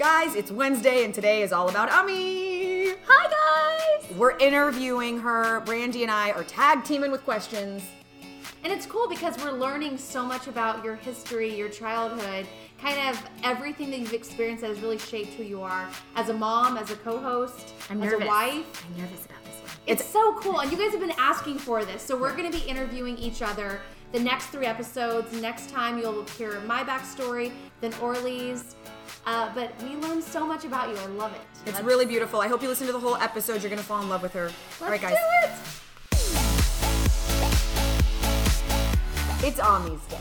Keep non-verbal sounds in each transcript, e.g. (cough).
Guys, it's Wednesday and today is all about Ami. Hi guys! We're interviewing her. Brandy and I are tag teaming with questions. And it's cool because we're learning so much about your history, your childhood, kind of everything that you've experienced that has really shaped who you are as a mom, as a co-host, I'm as nervous. a wife. I'm nervous about this one. It's, so cool, and you guys have been asking for this, so we're going to be interviewing each other. The next three episodes. Next time you'll hear my backstory, then Orly's. Uh, but we learned so much about you. I love it. It's Let's- really beautiful. I hope you listen to the whole episode. You're gonna fall in love with her. all right, guys. do it. It's Ami's day.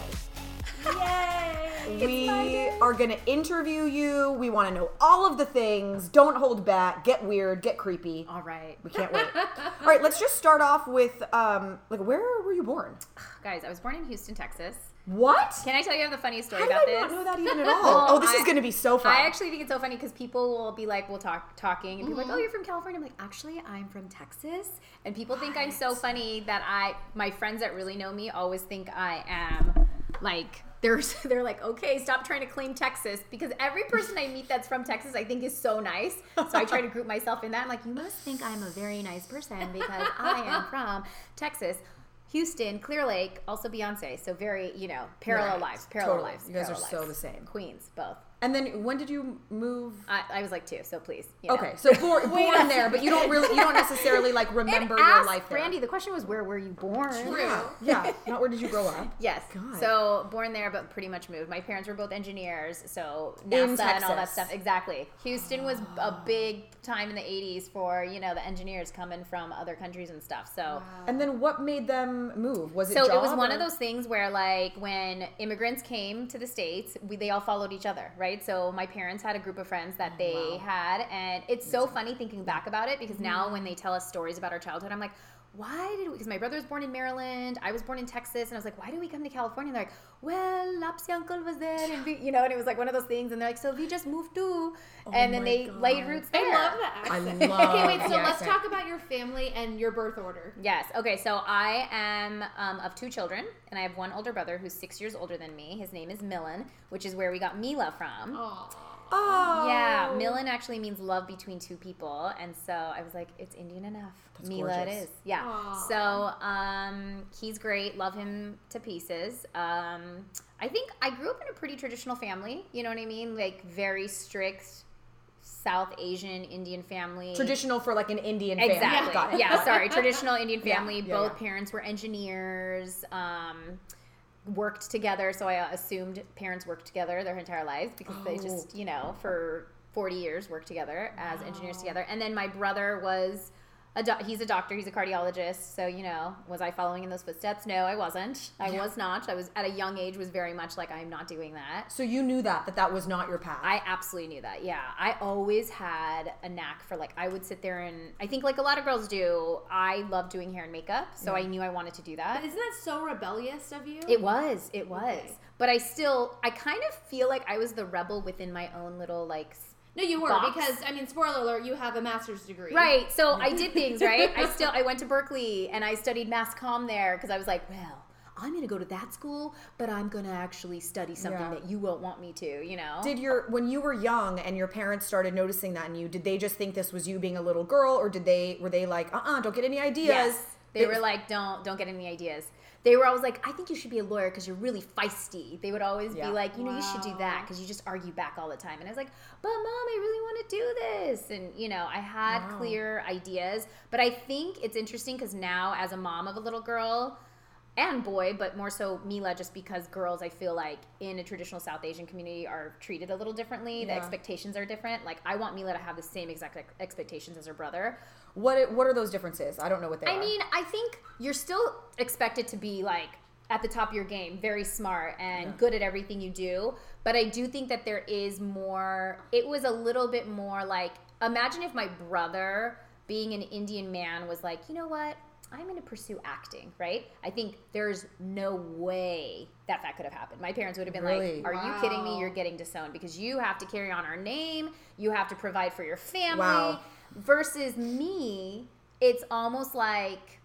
Yay! We are gonna interview you. We want to know all of the things. Don't hold back. Get weird. Get creepy. All right. We can't wait. all right, let's just start off with um, like where were you born? (sighs) Guys, I was born in Houston, Texas. What? Can I tell you I have the funniest story How did about I this? not know that even at (laughs) all? Well, oh, this is gonna be so fun. I actually think it's so funny because people will be like, we'll talk talking, and people Mm-hmm. are like, oh, you're from California. I'm like, actually, I'm from Texas, and people think I'm so funny that I, my friends that really know me, always think I am like. They're, (laughs) they're like, okay, stop trying to claim Texas because every person I meet that's from Texas I think is so nice. So I try to group myself in that. I'm like, you must think I'm a very nice person because I am (laughs) from Texas. Houston, Clear Lake, also Beyonce. So very, you know, parallel Right. lives, parallel Totally. lives. You guys are parallel so the same. Queens, both. And then when did you move? I, I was like two, so please. You know. Okay, so (laughs) born, born there, but you don't really, you don't necessarily like And remember your life there. Brandy, the question was where were you born? Yeah, yeah. Not where did you grow up? (laughs) Yes. God. So born there, but pretty much moved. My parents were both engineers, so In NASA and all that stuff. Exactly. Houston was a big time in the '80s for you know the engineers coming from other countries and stuff. So. And then what made them move? Was it So it was job one or- of those things where, like, when immigrants came to the states, we, they all followed each other, right? So my parents had a group of friends that oh, they had, and it's so funny thinking back about it because now mm-hmm. when they tell us stories about our childhood, I'm like, why did we? Because my brother was born in Maryland, I was born in Texas, and I was like, why did we come to California? And they're like, well, Lapsy uncle was there, and we, you know, and it was like one of those things, and they're like, so we just moved too, and then they God. laid roots there. I love that I accent. love (laughs) okay, wait. So the let's accent. talk about your family and your birth order. Yes. Okay. So I am um, of two children, and I have one older brother who's six years older than me. His name is Milan, which is where we got Mila from. Aw. Oh, Yeah, Milan actually means love between two people, and so I was like, it's Indian enough. That's Mila, gorgeous. it is. Yeah. Aw. So um, he's great. Love him to pieces. Um, I think I grew up in a pretty traditional family. You know what I mean? Like very strict South Asian Indian family. Traditional for like an Indian family. Exactly. Got it. Yeah, sorry. Traditional Indian (laughs) family. yeah, Both yeah. parents were engineers. Um, worked together, so I assumed parents worked together their entire lives because they just, oh. you know, for 40 years worked together as engineers together. And then my brother was a do- he's a doctor, he's a cardiologist, so you know, was I following in those footsteps? No, I wasn't. I was not. I was at a young age was very much like I'm not doing that. So you knew that that that was not your path. I absolutely knew that. Yeah. I always had a knack for like I would sit there and I think like a lot of girls do, I love doing hair and makeup, so I knew I wanted to do that. But isn't that so rebellious of you? It was. It was. Okay. But I still I kind of feel like I was the rebel within my own little like s- no, you were box. because I mean, spoiler alert, you have a master's degree. Right. So (laughs) I did things, right? I still I went to Berkeley and I studied mass comm there because I was like, well, I'm going to go to that school, but I'm going to actually study something Yeah. that you won't want me to, you know? did your when you were young and your parents started noticing that in you, did they just think this was you being a little girl, or did they were they like, uh, uh don't get any ideas? Yes. They It were was- like, don't don't get any ideas. They were always like, I think you should be a lawyer because you're really feisty. They would always Yeah. be like, you know, you should do that because you just argue back all the time. And I was like, but mom, I really want to do this. And you know, I had Wow. clear ideas. But I think it's interesting because now, as a mom of a little girl. And boy, but more so Mila, just because girls, I feel like in a traditional South Asian community are treated a little differently. The expectations are different. Like I want Mila to have the same exact ex- expectations as her brother. What what are those differences? I don't know what they I are. I mean, I think you're still expected to be like at the top of your game, very smart and good at everything you do. But I do think that there is more, it was a little bit more like, imagine if my brother, being an Indian man, was like, you know what? I'm going to pursue acting, right? I think there's no way that that could have happened. My parents would have been Really? like, "Are you kidding me? You're getting disowned because you have to carry on our name, you have to provide for your family." Wow. Versus me, it's almost like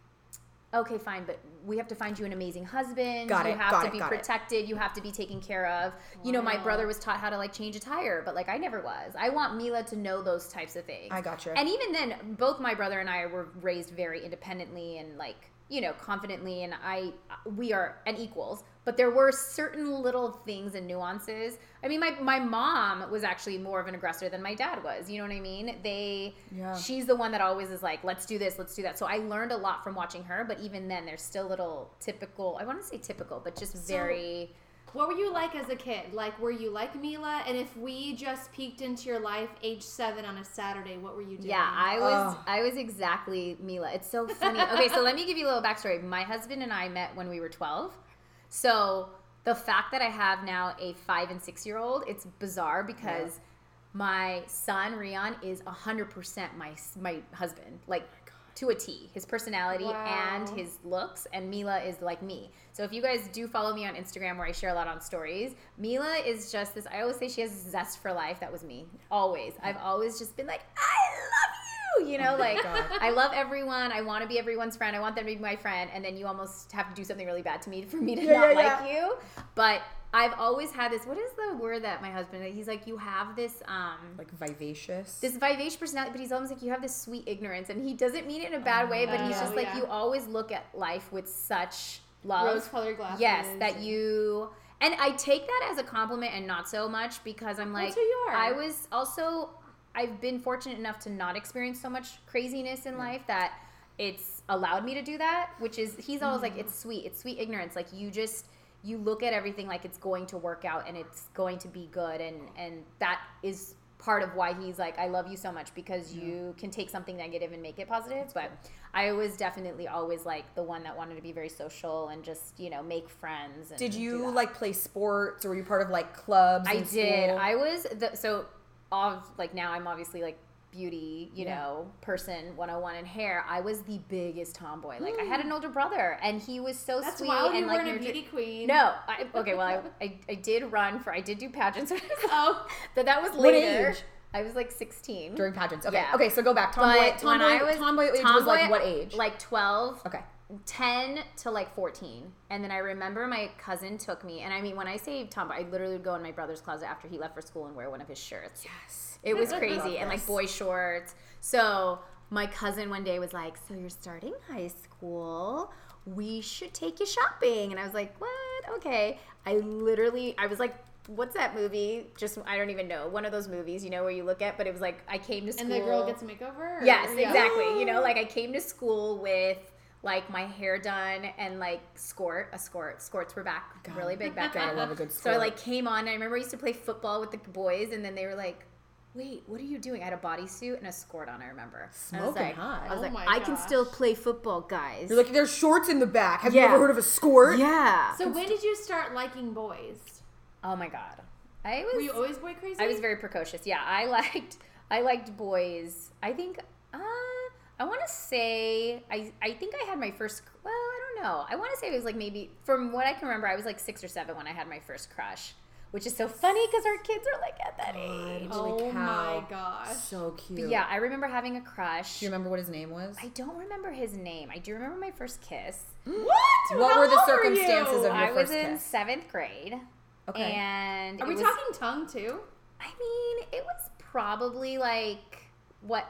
okay, fine, but we have to find you an amazing husband. Got you it, have got to it, be got it. protected. You have to be taken care of. You know, my brother was taught how to like change a tire, but like I never was. I want Mila to know those types of things. I gotcha. And even then, both my brother and I were raised very independently and like you know confidently, and I we are and equals. But there were certain little things and nuances. I mean, my my mom was actually more of an aggressor than my dad was. You know what I mean? They Yeah. she's the one that always is like, let's do this, let's do that. So I learned a lot from watching her. But even then, there's still little typical. I want to say typical, but just very. What were you like as a kid? Like, were you like Mila? And if we just peeked into your life, age seven on a Saturday, what were you doing? Yeah, I was Oh. I was exactly Mila. It's so funny. Okay, so let me give you a little backstory. My husband and I met when we were 12. So the fact that I have now a five and six year old, it's bizarre because my son Rion is hundred percent my my husband, like oh to a T. His personality and his looks, and Mila is like me. So if you guys do follow me on Instagram, where I share a lot on stories, Mila is just this. I always say she has zest for life. That was me always. I've always just been like, I love you. You know, oh like God. I love everyone. I want to be everyone's friend. I want them to be my friend. And then you almost have to do something really bad to me for me to Yeah, not yeah, like you. But I've always had this. What is the word that my husband? He's like, you have this. um Like vivacious. this vivacious personality, but he's almost like you have this sweet ignorance, and he doesn't mean it in a bad way, but he's Oh, just like yeah. you always look at life with such love, Rose-colored glasses. Yes, that you and I take that as a compliment and not so much because I'm like That's who you are. I was also I've been fortunate enough to not experience so much craziness in life that it's allowed me to do that, which is he's always like it's sweet, it's sweet ignorance. Like you just you look at everything like it's going to work out and it's going to be good and and that is part of why he's like I love you so much because you can take something negative and make it positive. But I was definitely always like the one that wanted to be very social and just you know make friends. And Did you like play sports or were you part of like clubs? I did. school? I was the so of like now I'm obviously like beauty, you Yeah. know, person 101 in hair. I was the biggest tomboy. Like I had an hmm. older brother and he was so That's sweet wild. and You like weren't a beauty queen. No, (laughs) I, okay. Well, I, I I did run for I did do pageants, Oh. (laughs) but that was What later. age? I was like 16 during pageants. Okay. Yeah. Okay, so go back. Tomboy. But tomboy. when I was tomboy age was like what age? Like 12. okay. 10 to like 14 and then i remember my cousin took me and i mean when i say tomboy i literally would go in my brother's closet after he left for school and wear one of his shirts. Yes. it was (laughs) crazy. And like boy shorts. So my cousin one day was like so you're starting high school. We should take you shopping. And i was like what? Okay. I literally i was like what's that movie? Just i don't even know. One of those movies you know where you look at but it was like i came to school And the girl gets a makeover? or- Yes, Yeah. exactly. You know, (gasps) like I came to school with like my hair done and like skort, a skort. Skorts were back really big back Gotta (laughs) then. love a good skirt. So I like came on. And I remember I used to play football with the boys, and then they were like, "Wait, what are you doing?" I had a bodysuit and a skort on. I remember. And I was Smoking like, hot. I was Oh like, my I can still play football, guys. You're like, there's shorts in the back. Have you ever heard of a skort? yeah. So when did you start liking boys? oh my god, I was. Were you always boy crazy? I was very precocious. Yeah, I liked I liked boys. I think uh I want to say I I think I had my first well, I don't know. I want to say it was like maybe from what I can remember I was like 6 or 7 when I had my first crush, which is so funny cuz our kids are like at that age. Holy Oh cow. my gosh. So cute. But yeah, I remember having a crush. Do you remember what his name was? I don't remember his name. I do remember my first kiss. (gasps) What? What How were the old circumstances you? of your first kiss? I was in 7th grade. Okay. And Are we was- talking tongue too? I mean, it was probably like what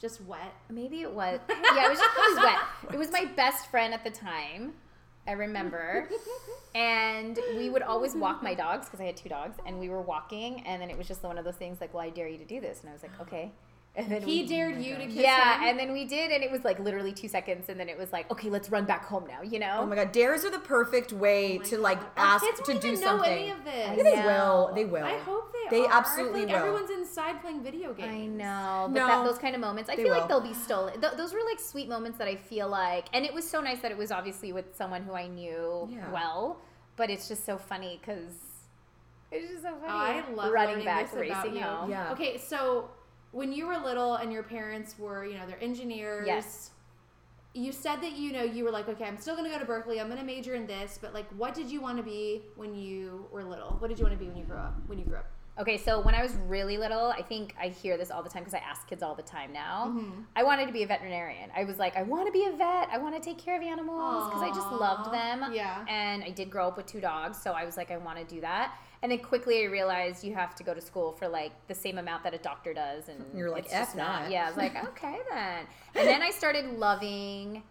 Just wet. Maybe it was. (laughs) Yeah, it was just it was wet. It was my best friend at the time. I remember. And we would always walk my dogs because I had two dogs, and we were walking, and then it was just one of those things like, "Well, I dare you to do this," and I was like, "Okay." And then He we, dared you to kiss yeah, him. and then we did, and it was like literally two seconds, and then it was like, "Okay, let's run back home now," you know? Oh my god, dares are the perfect way Oh to like God. Ask kids to won't do even know something. any of this. Yeah, they I will. They will. I hope they, They are. absolutely I feel like will. Everyone's inside playing video games. I know, but No. that, those kind of moments, I feel will. like they'll be stolen. Th- those were like sweet moments that I feel like, and it was so nice that it was obviously with someone who I knew Yeah. well. But it's just so funny because it's just so funny. I love running back, this about racing you. home. Yeah. Okay, so when you were little and your parents were, you know, they're engineers. Yes. You said that you know you were like, okay, I'm still gonna go to Berkeley. I'm gonna major in this, but like, what did you want to be when you were little? What did you want to be when you grew up? When you grew up? Okay, so when I was really little, I think I hear this all the time because I ask kids all the time now. Mm-hmm. I wanted to be a veterinarian. I was like, I want to be a vet. I want to take care of animals because I just loved them. yeah. And I did grow up with two dogs, so I was like, I want to do that. And then quickly I realized you have to go to school for like the same amount that a doctor does, and You're like, it's just "F not." Yeah, I was like, (laughs) okay then. And then I started loving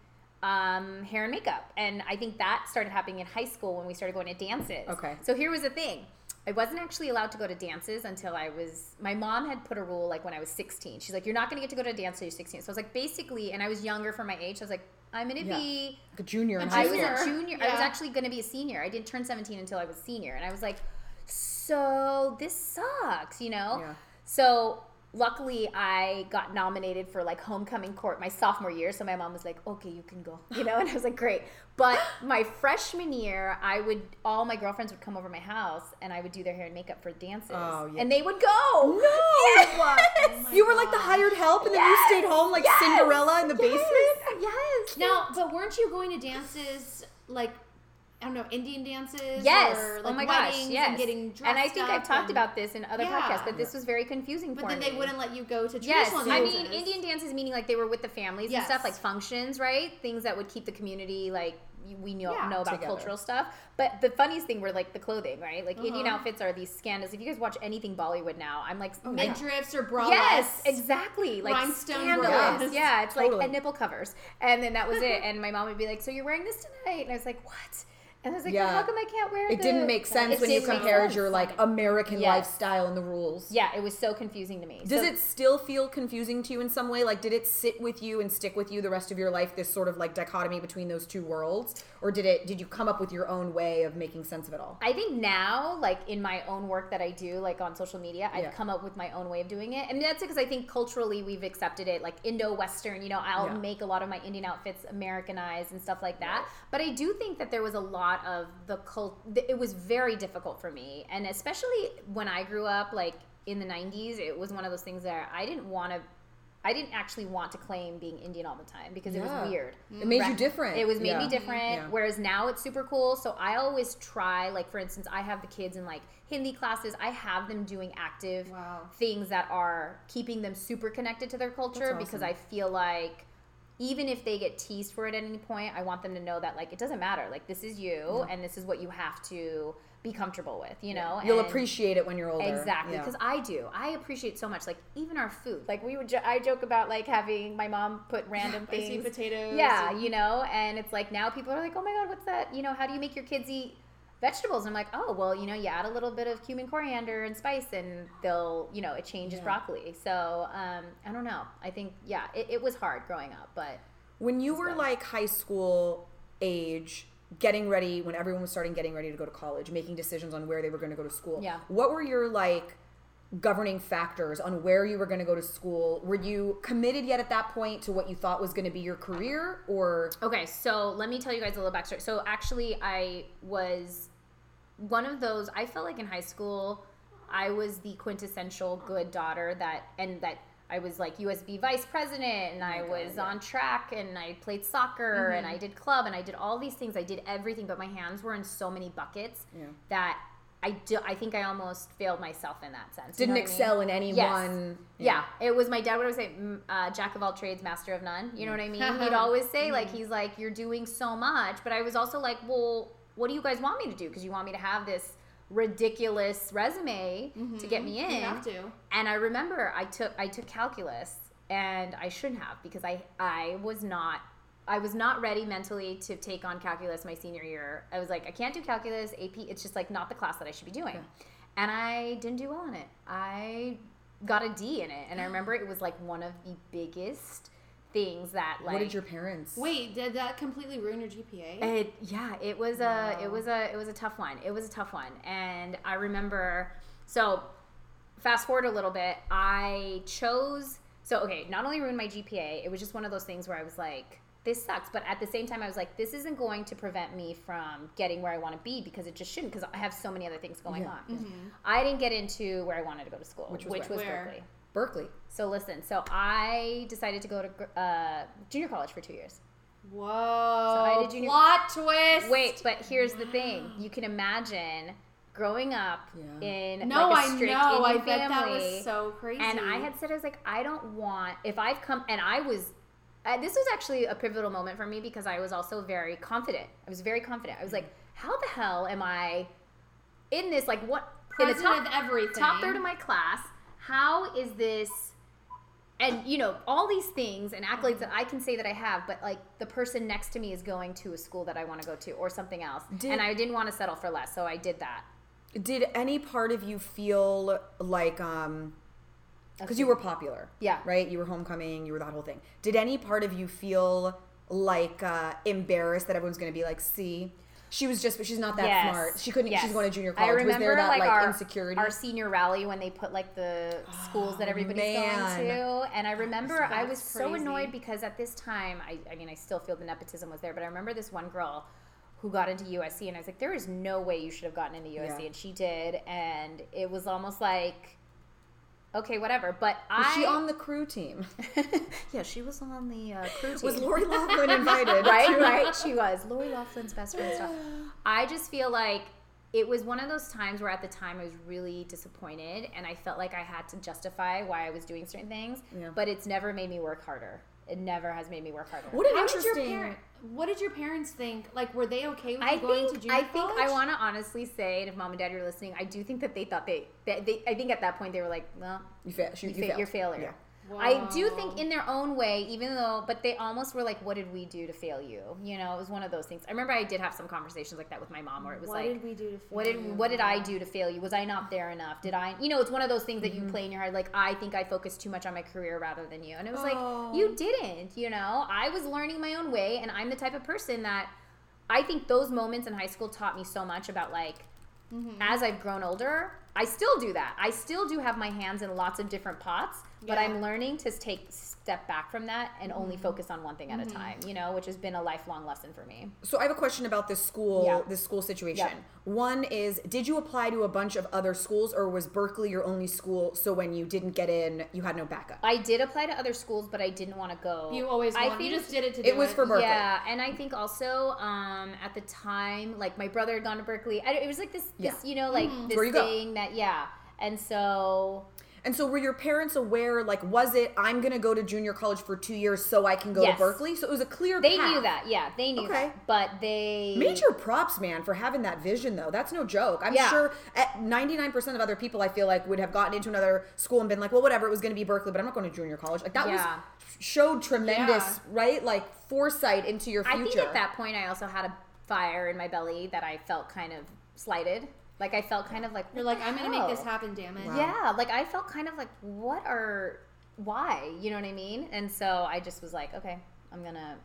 um, hair and makeup, and I think that started happening in high school when we started going to dances. Okay. So here was the thing. I wasn't actually allowed to go to dances until I was. My mom had put a rule like when I was 16. She's like, "You're not going to get to go to a dance until you're 16." So I was like, basically, and I was younger for my age. So I was like, "I'm going to Yeah. be." Like a junior in A high I was a Junior. junior. I was actually going to be a senior. I didn't turn 17 until I was senior, and I was like, "So this sucks," you know. Yeah. So luckily, I got nominated for like homecoming court my sophomore year. So my mom was like, "Okay, you can go," you know, (laughs) and I was like, "Great." But my freshman year, I would all my girlfriends would come over my house, and I would do their hair and makeup for dances, Oh, yeah. and they would go. No! (laughs) Yes! Oh you were like the hired help, and then Yes! you stayed home like Yes! Cinderella in the Yes! basement. Yes. Now, but weren't you going to dances like I don't know Indian dances? Yes. Or, oh like, my gosh. weddings Yes. And getting dressed And I think I've talked and- about this in other Yeah. podcasts, but this was very confusing for them. But then me. they wouldn't let you go to Yes, traditional I mean Indian dances meaning like they were with the families and stuff, like functions, right? Things that would keep the community like we know Yeah. know about Together. cultural stuff. But the funniest thing were like the clothing, right? Like Indian Uh-huh. outfits are these scandals. If you guys watch anything Bollywood now, I'm like Midriffs or bralettes. Yes, exactly. Like Rhinestone scandalous. bras. Yeah, it's Totally. like and nipple covers, and then that was it. And my mom would be like, "So you're wearing this tonight?" And I was like, "What?" And I was like, Yeah. "How come I can't wear It the-" didn't make sense when you compared sense. your like American Yes. lifestyle and the rules. Yeah, it was so confusing to me. Does So- it still feel confusing to you in some way? Like, did it sit with you and stick with you the rest of your life? This sort of like dichotomy between those two worlds, or did it? Did you come up with your own way of making sense of it all? I think now, like in my own work that I do, like on social media, I've Yeah. come up with my own way of doing it. And that's because I think culturally we've accepted it, like Indo Western. You know, I'll Yeah. make a lot of my Indian outfits Americanized and stuff like that. But I do think that there was a lot of the cult. It was very difficult for me, and especially when I grew up, like in the '90s, it was one of those things that I didn't want to. I didn't actually want to claim being Indian all the time because it was weird. It made you different. It was made me different. Yeah. Whereas now it's super cool. So I always try, like for instance, I have the kids in like Hindi classes. I have them doing active Wow. things that are keeping them super connected to their culture That's because. I feel like even if they get teased for it at any point, I want them to know that like it doesn't matter. Like this is you, and this is what you have to be comfortable with. You know, You'll And- appreciate it when you're older. Exactly, Yeah. because I do. I appreciate so much. Like even our food. Like we would. Jo- I joke about like having my mom put random (laughs) Spicy things. potatoes. Yeah, and- you know, and it's like now people are like, oh my god, what's that? You know, how do you make your kids eat vegetables? And I'm like, oh well, you know, you add a little bit of cumin, coriander, and spice, and they'll, you know, it changes Yeah. broccoli. So um, I don't know. I think yeah, it, it was hard growing up, but When you were good. like high school age, getting ready, when everyone was starting getting ready to go to college, making decisions on where they were going to go to school. Yeah. What were your like governing factors on where you were going to go to school? Were you committed yet at that point to what you thought was going to be your career, or Okay, so let me tell you guys a little backstory. So actually, I was one of those. I felt like in high school, I was the quintessential good daughter that, and that I was like USB vice president, and I God, was yeah. on track, and I played soccer, and I did club, and I did all these things. I did everything, but my hands were in so many buckets Yeah. that. I, do, I think I almost failed myself in that sense. Didn't know what I mean? excel in any Yes. one? Yeah. it was my dad would always say, uh, "Jack of all trades, master of none." You know what I mean? He'd (laughs) always say, like, he's like, "You're doing so much," but I was also like, "Well, what do you guys want me to do? Because you want me to have this ridiculous resume to get mm-hmm. me in." You have to. And I remember I took I took calculus, and I shouldn't have because I I was not. I was not ready mentally to take on calculus my senior year. I was like, I can't do calculus, AP. It's just like not the class that I should be doing. And I didn't do well in it. I got a D in it. And I (gasps) remember it was like one of the biggest things that like what did your parents? Wait, did that completely ruin your GPA? it yeah, it was a it was a it was a tough one. It was a tough one. And I remember so fast forward a little bit, I chose so okay, not only ruined my GPA, it was just one of those things where I was like this sucks, but at the same time I was like this isn't going to prevent me from getting where I want to be because it just shouldn't because I have so many other things going Yeah. on. Mm-hmm. I didn't get into where I wanted to go to school, Which which was was. Berkeley. Berkeley. So listen, so I decided to go to uh, junior college for two years. Whoa. I did junior- Plot twist. Wait, but here's the thing: you can imagine growing up Yeah. in No, like a I strict know. I Indian bet that was so crazy. And I had said, I was like, I don't want, if I've come, and I was, uh, this was actually a pivotal moment for me because I was also very confident. I was very confident. I was like, how the hell am I in this, like, what, in the President top, of everything. top third of my class? How is this, and you know, all these things and accolades that I can say that I have, but like the person next to me is going to a school that I want to go to or something else. Did- and I didn't want to settle for less, so I did that. Did any part of you feel like um because you were popular. Yeah. Right? You were homecoming, you were that whole thing. Did any part of you feel like uh embarrassed that everyone's gonna be like, see, she was just but she's not that Yes. smart. She couldn't Yes. she's going to junior college. I remember was there that like, our, insecurity? Our senior rally when they put like the schools that Oh, everybody's going to, and I remember I That's was so annoyed because at this time, I, I mean, I still feel the nepotism was there, but I remember this one girl who got into USC, and I was like, there is no way you should have gotten into USC, Yeah. and she did, and it was almost like, okay, whatever. But was I she on the crew team? (laughs) yeah, she was on the uh, crew team. Was Lori (laughs) Loughlin invited? (laughs) right, right. She was Lori Loughlin's best friend. Stuff. (sighs) I just feel like it was one of those times where at the time I was really disappointed, and I felt like I had to justify why I was doing certain things. Yeah. But it's never made me work harder. It never has made me work harder. What an How interesting? What did your parents think? Like, were they okay with I you going to think junior I think I want to honestly say, and if mom and dad are listening, I do think that they thought they, they, they I think at that point they were like, well, you, fa- she, you you fa- failed. your failure. Yeah. I do think in their own way, even though, but they almost were like, "What did we do to fail you?" You know, it was one of those things. I remember I did have some conversations like that with my mom, where it was What like, "What did we do to what fail did you? what did I do to fail you? Was I not there enough? Did I, you know, it's one of those things that Mm-hmm. you play in your head, like I think I focused too much on my career rather than you, and it was Oh. like you didn't. You know, I was learning my own way, and I'm the type of person that I think those moments in high school taught me so much about like Mm-hmm. as I've grown older, I still do that. I still do have my hands in lots of different pots, but. I'm learning to take step back from that and only Mm-hmm. focus on one thing at a time, you know, which has been a lifelong lesson for me. So I have a question about this school, Yeah. this school situation. One is, did you apply to a bunch of other schools, or was Berkeley your only school? So when you didn't get in, you had no backup. I did apply to other schools, but I didn't want to go. You always I want. You just did it to do It was for Berkeley. Yeah, and I think also um, at the time, like my brother had gone to Berkeley. I, it was like this, this Yeah. you know, like this Where you go. thing that yeah. And so And so were your parents aware? Like, was it I'm going to go to junior college for two years so I can go Yes. to Berkeley? So it was a clear. they path. knew that. Yeah, they knew Okay. that. But they Major props, man, for having that vision, though. That's no joke. I'm Yeah. sure at 99% of other people, I feel like, would have gotten into another school and been like, well, whatever, it was going to be Berkeley, but I'm not going to junior college. Like, that Yeah. was showed tremendous, Yeah. right? Like, foresight into your future. I think at that point I also had a fire in my belly that I felt kind of slighted. Like I felt kind of like You're like, I'm gonna make this happen. Damn it. Wow. Yeah, like I felt kind of like what are why? You know what I mean? And so I just was like, okay, I'm gonna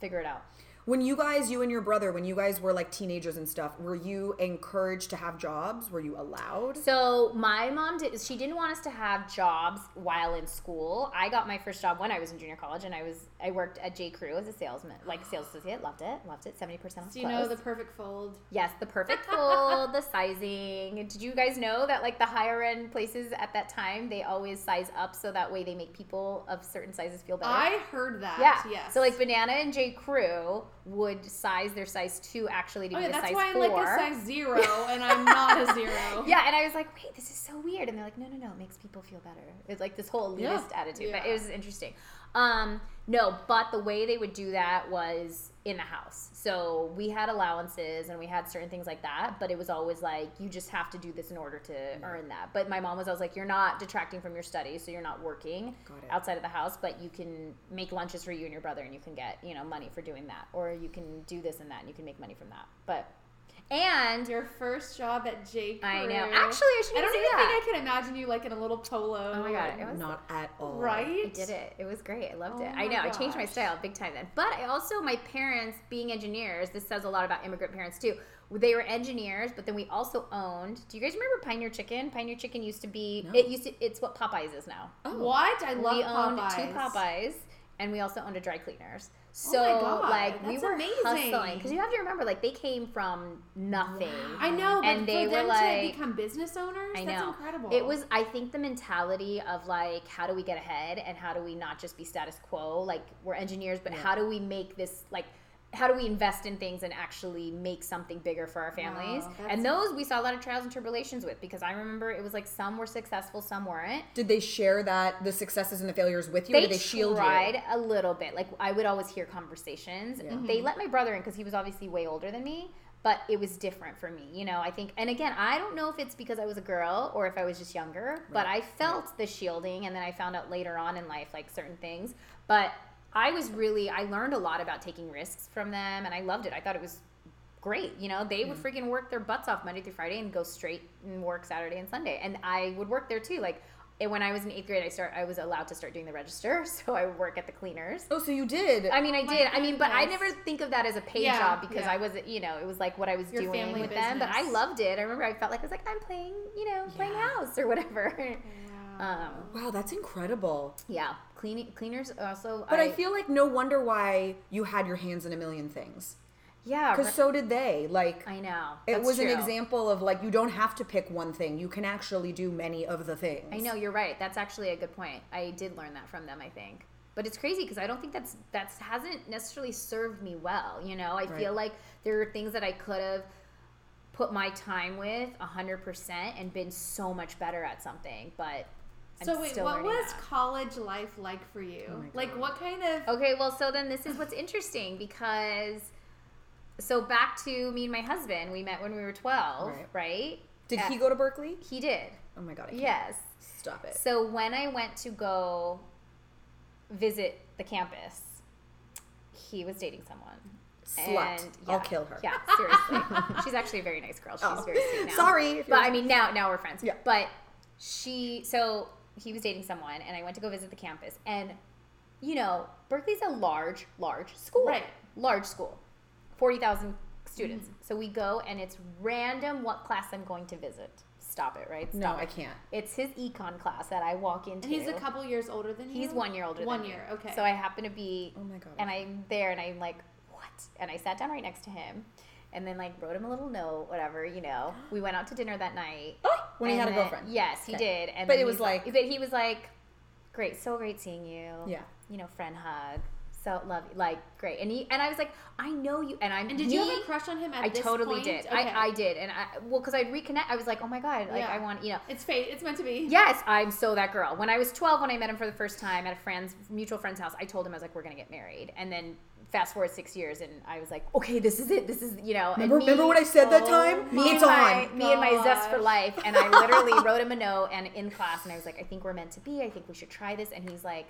figure it out. When you guys, you and your brother, when you guys were like teenagers and stuff, were you encouraged to have jobs? Were you allowed? So my mom did. She didn't want us to have jobs while in school. I got my first job when I was in junior college, and I was I worked at J Crew as a salesman, like (gasps) sales associate. Loved it. Loved it. Seventy percent off Do you clothes. know the perfect fold? Yes, the perfect (laughs) fold, the sizing. Did you guys know that like the higher end places at that time they always size up so that way they make people of certain sizes feel better? I heard that. yeah. Yes. So like Banana and J Crew would size their size two actually to Oh be yeah, a that's size why I'm four. like a size zero (laughs) and I'm not a zero. (laughs) yeah, and I was like, wait, this is so weird. And they're like, no, no, no, it makes people feel better. It's like this whole elitist Yeah. attitude. But it was interesting. Um, no, but the way they would do that was in the house. So we had allowances and we had certain things like that, but it was always like, you just have to do this in order to earn that. But my mom was always like, you're not detracting from your studies, so you're not working outside of the house, but you can make lunches for you and your brother and you can get, you know, money for doing that. Or you can do this and that and you can make money from that. But, and Your first job at J. Crew. I know. Actually, I shouldn't I don't say even that. think I can imagine you like in a little polo. Oh my God, it was- Not at all. right. I did it. It was great. I loved Oh it. I my know. I changed my style big time then. But I also, my parents being engineers, this says a lot about immigrant parents too. They were engineers, but then we also owned. Do you guys remember Pioneer Chicken? Pioneer Chicken used to be. No. It used to. It's what Popeyes is now. Oh. What? I love we owned Popeyes. two Popeyes, and we also owned a dry cleaners. Oh so Oh my God, like we that's were amazing. hustling because you have to remember like they came from nothing. I know, but And they for were them like- to become business owners, I that's know. incredible. It was, I think, the mentality of like, how do we get ahead and how do we not just be status quo? Like, we're engineers, but Yeah. how do we make this like how do we invest in things and actually make something bigger for our families? Wow, and those we saw a lot of trials and tribulations with because I remember it was like some were successful, some weren't. Did they share that the successes and the failures with you, or They, did they shield tried you? a little bit. Like I would always hear conversations. They mm-hmm. let my brother in because he was obviously way older than me, but it was different for me. You know, I think, and again, I don't know if it's because I was a girl or if I was just younger, but I felt the shielding, and then I found out later on in life like certain things. But I was really, I learned a lot about taking risks from them, and I loved it. I thought it was great. You know, they would mm. freaking work their butts off Monday through Friday and go straight and work Saturday and Sunday. And I would work there too. Like and when I was in eighth grade, I start I was allowed to start doing the register, (laughs) so I would work at the cleaners. Oh, so you did. I mean, I did. I mean, but I never think of that as a paid Yeah, job because yeah. I was, you know, it was like what I was Your doing with them. But I loved it. I remember I felt like I was like I'm playing, you know, playing Yeah. house or whatever. Oh, (laughs) Um, wow, that's incredible. yeah, cleaning cleaners also. But I, feel like no wonder why you had your hands in a million things. yeah, Because so did they. Like, I know it was true. an example of like you don't have to pick one thing. You can actually do many of the things. I know you're right. That's actually a good point. I did learn that from them. I think, but it's crazy because I don't think that's that's hasn't necessarily served me well. You know, I Right. feel like there are things that I could have put my time with hundred percent and been so much better at something, but. I'm So wait, still what was that. college life like for you? Oh like what kind of Okay, well, so then this is what's interesting because, so back to me and my husband, we met when we were 12, Right. right? Did Uh, he go to Berkeley? He did, Oh my god. I can't. yes. Stop it. So when I went to go visit the campus, he was dating someone. Slut. And, I'll kill her. Yeah, seriously. (laughs) She's actually a very nice girl. She's Oh. very sweet now. Sorry. But I mean, now now we're friends. Yeah. But she, so he was dating someone, and I went to go visit the campus, and you know, Berkeley's a large, large school. Right. Large school, forty thousand students. Mm. So we go, and it's random what class I'm going to visit. Stop it, right? no, Stop I can't. It's his econ class that I walk into. and he's a couple years older than you? He's one year older. One year, okay. So I happen to be Oh my god. and I'm there and I'm like, what? And I sat down right next to him and then like wrote him a little note, whatever, you know. We went out to dinner that night. (gasps) Oh, when he had a then- girlfriend. Yes, he Okay. did. And But then it was he's like- but he was like, Great, so great seeing you. Yeah. You know, friend hug. So love you. Like, great. And he and I was like, I know you and I'm And did you me- have a crush on him at I this totally point? did. Okay. I, I did. And I well, because I'd reconnect I was like, Oh my god, like Yeah. I want you know It's fate. It's meant to be. Yes, I'm so that girl. When I was 12, when I met him for the first time at a friend's mutual friend's house, I told him I was like, "We're gonna get married." And then fast forward six years, and I was like, "Okay, this is it. This is you know." and Remember, me- remember what I said that Oh time? Me it's and my, on. me and my zest for life, and I literally (laughs) wrote him a note and in class, and I was like, "I think we're meant to be. I think we should try this." And he's like,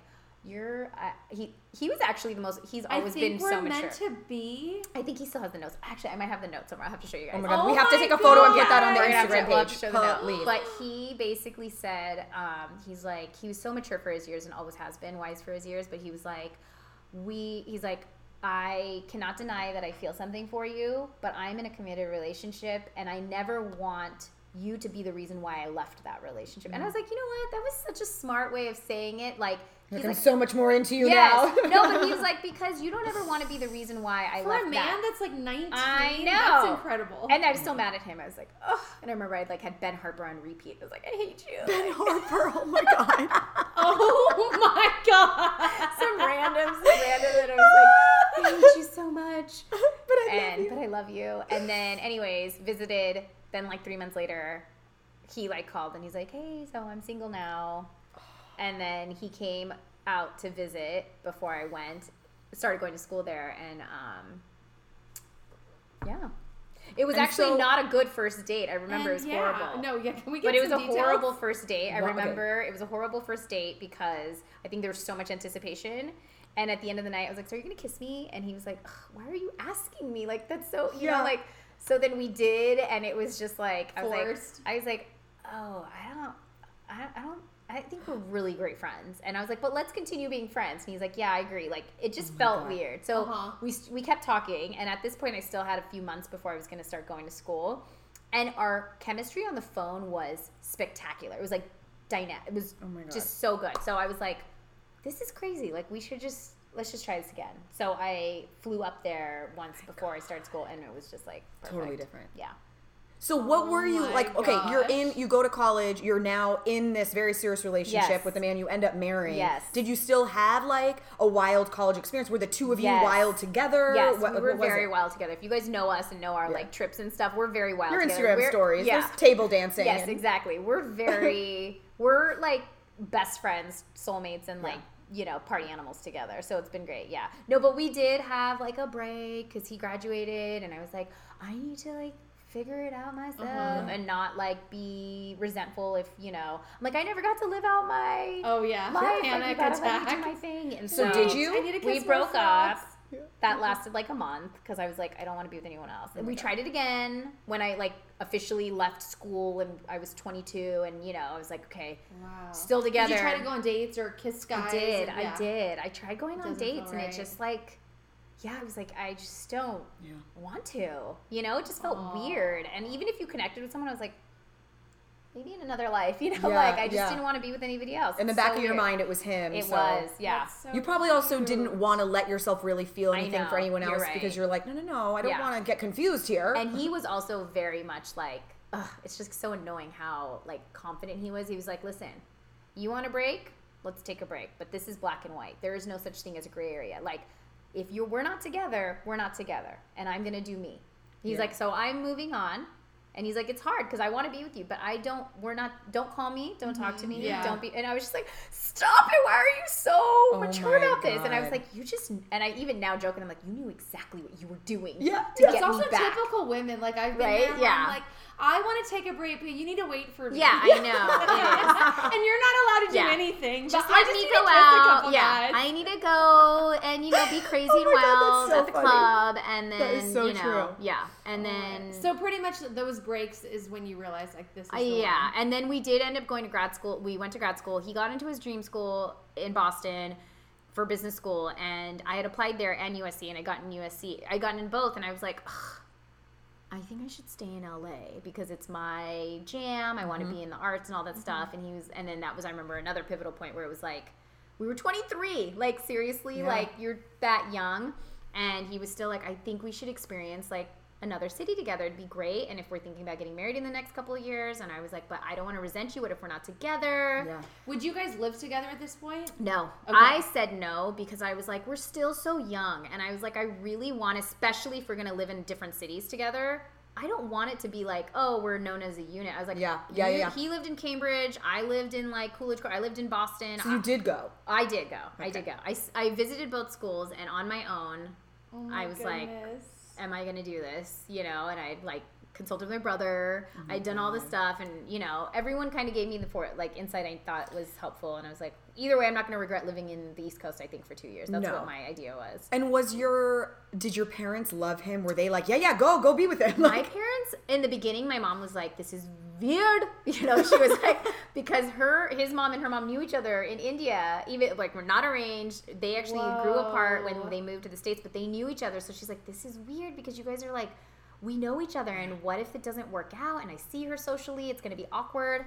"You're," uh, he he was actually the most. He's always I always think been we're so mature. meant to be. I think he still has the notes. Actually, I might have the notes somewhere. I'll have to show you guys. Oh my god, Oh we have to my take a photo and put that on the we're gonna have to- Instagram page. to show the note. But he basically said, um, he's like, he was so mature for his years and always has been wise for his years. But he was like, we, he's like, I cannot deny that I feel something for you, but I'm in a committed relationship, and I never want you to be the reason why I left that relationship. And I was like, you know what? That was such a smart way of saying it. Like, Like, he's I'm like, so much more into you yes, now. no, but he's (laughs) like, because you don't ever want to be the reason why I For left a man that. that's like 19, I know. that's incredible. And I was still mad at him. I was like, oh. And I remember I like had Ben Harper on repeat. I was like, I hate you. Ben (laughs) Harper. Oh my god. (laughs) oh my god. some random, some random that I was like, I hate you so much. but I And love you. but I love you. And then, anyways, visited. Then like three months later, he like called and he's like, hey, so I'm single now. And then he came out to visit before I went. Started going to school there, and um, yeah. It was And actually so- not a good first date. I remember it was yeah, horrible. No, yeah. Can we get But it was a details? horrible first date. I Well, okay. remember it was a horrible first date because I think there was so much anticipation. And at the end of the night, I was like, "So are you gonna kiss me?" And he was like, "Why are you asking me? Like that's so you Yeah. know like." So then we did, and it was just like I was like, I was like, "Oh, I don't, I, I don't." I think we're really great friends, and I was like, "But let's continue being friends." And he's like, "Yeah, I agree." Like it just felt God. weird. So Uh-huh. we we kept talking, and at this point, I still had a few months before I was going to start going to school, and our chemistry on the phone was spectacular. It was like dynamic. It was Oh my just so good. So I was like, "This is crazy. Like we should just let's just try this again." So I flew up there once before I started school, and it was just like perfect. Totally different. Yeah. So what were oh you like? Okay, you're in. You go to college. You're now in this very serious relationship Yes. with the man you end up marrying. Yes. Did you still have like a wild college experience? Were the two of you Yes. wild together? Yes, What- we were very it? wild together. If you guys know us and know our Yeah. like trips and stuff, we're very wild. Your together. Instagram We're- stories. Yeah. There's table dancing. Yes, and- exactly. We're (laughs) very we're like best friends, soulmates, and like you know party animals together. So it's been great. Yeah. No, but we did have like a break because he graduated, and I was like, I need to like figure it out myself Uh-huh. and not like be resentful if you know I'm like I never got to live out my Oh yeah, life. Like, panic you gotta do attack. my thing. And So so, did you? I need to we broke myself. up. That lasted like a month because I was like, I don't want to be with anyone else. And we tried it again when I like officially left school and I was 22, and you know, I was like, okay, Wow. still together. Did you try to go on dates or kiss guys? I did, and- yeah. I did. I tried going on Doesn't feel dates, and right. it just like, yeah, I was like, I just don't Yeah. want to. You know, it just felt Aw. weird. And even if you connected with someone, I was like. Maybe in another life, (laughs) you know, Yeah, like I just yeah. didn't want to be with anybody else. In the It's back so of your weird. mind, it was him. it so- was, yeah. So You probably also didn't want to let yourself really feel I anything for know, anyone you're else right. because you're like, no, no, no, I don't Yeah. want to get confused here. and he was also very much like ugh, it's just so annoying how like confident he was he was like listen you want a break let's take a break but this is black and white there is no such thing as a gray area like if you're we're not together we're not together and i'm gonna do me he's Yeah. like so i'm moving on and he's like it's hard because i want to be with you but i don't we're not don't call me don't talk to mm-hmm. me Yeah. don't be and i was just like stop it why are you so mature Oh my about this and i was like you just and i even now joking i'm like you knew exactly what you were doing Yeah, to yeah. It's also back typical women. Like I've been Right? there. Yeah. I'm like, I want to take a break, but you need to wait for me. Yeah, I know. (laughs) It is. and you're not allowed to do Yeah. anything. Just but I let just me need go to kiss out. Yeah, guys. I need to go and you know be (laughs) crazy Oh and my God, wild so at the funny. club, and then That is so you know, true. yeah, and then so pretty much those breaks is when you realize like this. Is uh, the yeah, one. and then we did end up going to grad school. We went to grad school. He got into his dream school in Boston for business school, and I had applied there and USC, and I got in USC. I got in both, and I was like. Ugh, I think I should stay in LA because it's my jam. I want Mm-hmm. to be in the arts and all that stuff. And he was, and then that was, I remember another pivotal point where it was like, we were 23, like seriously, Yeah. like you're that young. And he was still like, I think we should experience like another city together. It'd be great. And if we're thinking about getting married in the next couple of years, and I was like, but I don't want to resent you. What if we're not together? yeah. Would you guys live together at this point? No. Okay. I said no because I was like, we're still so young. And I was like, I really want, especially if we're going to live in different cities together, I don't want it to be like, oh, we're known as a unit. I was like, Yeah, yeah, yeah. He lived in Cambridge. I lived in like Coolidge. I lived in Boston. So you did go. I, I did go. I did go. I, I visited both schools and on my own, Oh my I was like, goodness. Am I going to do this? You know, and I'd like consulted with my brother. Oh I'd done all this stuff, and you know, everyone kind of gave me the for like insight I thought was helpful. And I was like, either way, I'm not going to regret living in the East Coast. I think for two years. That's No. what my idea was. And was your did your parents love him? Were they like, yeah, yeah, go, go be with him? (laughs) My parents in the beginning, my mom was like, "This is weird," (laughs) you know. She was like, (laughs) because her, his mom and her mom knew each other in India, even like we're not arranged. They actually grew apart when they moved to the states, but they knew each other. So she's like, "This is weird because you guys are like, we know each other, and what if it doesn't work out? And I see her socially, it's gonna be awkward."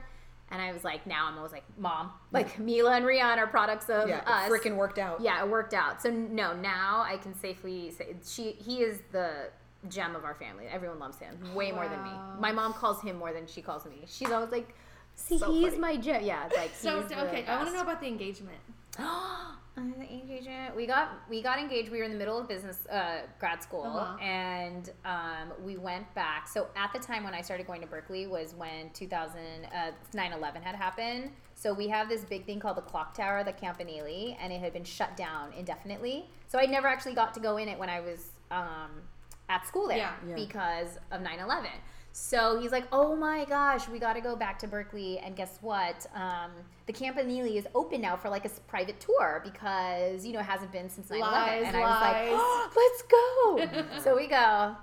And I was like, now I'm always like, "Mom, like Mila and Rian are products of yeah, us." it freaking worked out. Yeah, it worked out. So no, now I can safely say she he is the gem of our family. Everyone loves him way more than me. My mom calls him more than she calls me. She's always like, "See, So he's funny. my gem." Yeah, like So he's the okay, I want to know about the engagement. (gasps) (gasps) The engagement. We got we got engaged. We were in the middle of business uh, grad school, Uh-huh. and um, we went back. So at the time when I started going to Berkeley was when 2000 uh, 9/11 had happened. So we have this big thing called the Clock Tower, the Campanile, and it had been shut down indefinitely. So I never actually got to go in it when I was um, at school there Yeah. Yeah. because of 9/11. So he's like, "Oh my gosh, we got to go back to Berkeley." And guess what? Um, the Campanile is open now for like a private tour because you know it hasn't been since 9/11. Lies, and I was like, oh, "Let's go!" (laughs) so we go,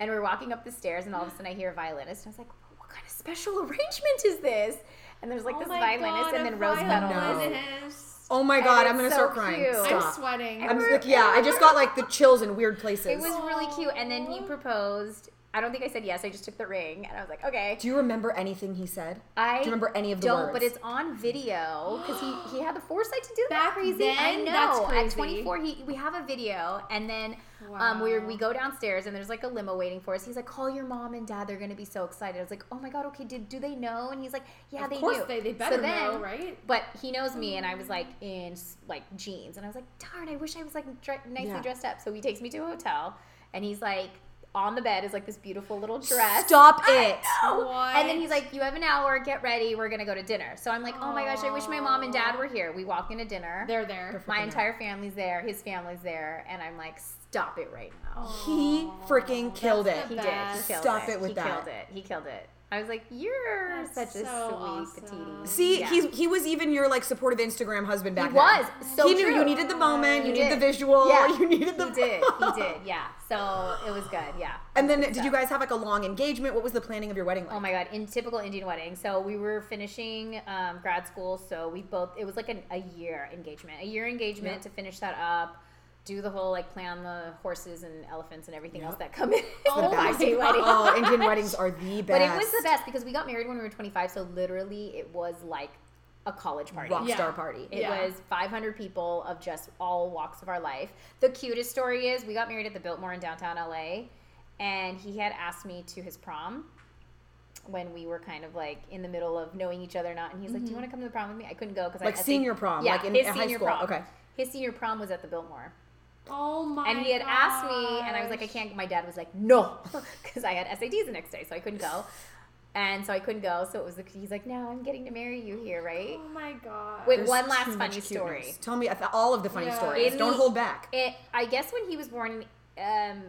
and we're walking up the stairs, and all of a sudden I hear a violinist, and I was like, "What kind of special arrangement is this?" And there's like Oh this violinist, God, and then rose petals. violinist. Oh my god, I'm gonna so start crying. cute. I'm sweating. I'm we're- like, yeah, I just got like the chills in weird places. It was really cute, and then he proposed I don't think I said yes. I just took the ring, and I was like, okay. Do you remember anything he said? I Do you remember any of the don't, words? but it's on video because he, he had the foresight to do that. Back crazy. then? I know. That's At 24, he we have a video, and then um, we we go downstairs, and there's like a limo waiting for us. He's like, "Call your mom and dad. They're gonna be so excited." I was like, "Oh my god, okay. Did do they know?" And he's like, "Yeah, Of they course do." they- they better so then, know, right? But he knows me, and I was like in like jeans, and I was like, "Darn, I wish I was like dre- nicely Yeah. dressed up." So he takes me to a hotel, and he's like. On the bed is like this beautiful little dress. Stop I it. know. What? And then he's like, "You have an hour. Get ready. We're gonna go to dinner." So I'm like, "Oh my gosh, I wish my mom and dad were here." We walk into dinner. They're there. my entire family's there. His family's there, and I'm like, "Stop it right now." He freaking killed it. He the did. He killed Stop it. it with he that. killed it. He killed it. I was like, "You're That's such a so sweet awesome. petite." See, Yeah. he's he was even your like supportive Instagram husband back then. He then. was so he knew true. you needed the moment, you He needed the visual, Yeah. (laughs) you needed the He did. He (laughs) did. Yeah. So it was good. Yeah. And then Good did you guys have like a long engagement? What was the planning of your wedding like? Oh my god, in typical Indian wedding. So we were finishing um, grad school, so we both it was like an, a year engagement, a year engagement Yeah. to finish that up, do the whole like plan the horses and elephants and everything Yep. else that come in. (laughs) Oh my five-day God. wedding. Oh, Indian weddings are the best. (laughs) But it was the best because we got married when we were 25, so literally it was like a college party. rock Yeah. star party. It Yeah. was 500 people of just all walks of our life. The cutest story is we got married at the Biltmore in downtown LA, and he had asked me to his prom when we were kind of like in the middle of knowing each other or not. And he's like, "Do you mm-hmm. want to come to the prom with me?" I couldn't go because Like I, I senior think- prom, yeah, like in his high senior school. Prom. Okay. His senior prom was at the Biltmore. Oh my. God. And he had asked me, and I was like, I can't. My dad was like, no, (laughs) because I had SATs the next day, so I couldn't go. And so I couldn't go. So it was. He's like, no, I'm getting to marry you here, right? Oh my god. Wait, There's one last funny story. Tell me all of the funny Yeah. stories. In Don't the- hold back. It, I guess when he was born, um,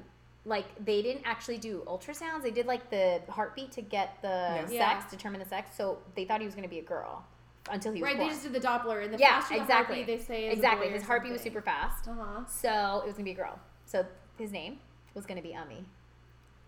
like they didn't actually do ultrasounds. They did like the heartbeat to get the Yeah. sex, Yeah. determine the sex. So they thought he was going to be a girl until he was Right, born. they just did the Doppler, and the yeah, faster the exactly. heartbeat they say is a exactly. boy or His heartbeat was super fast. Uh-huh. So it was going to be a girl. So his name was going to be Ami.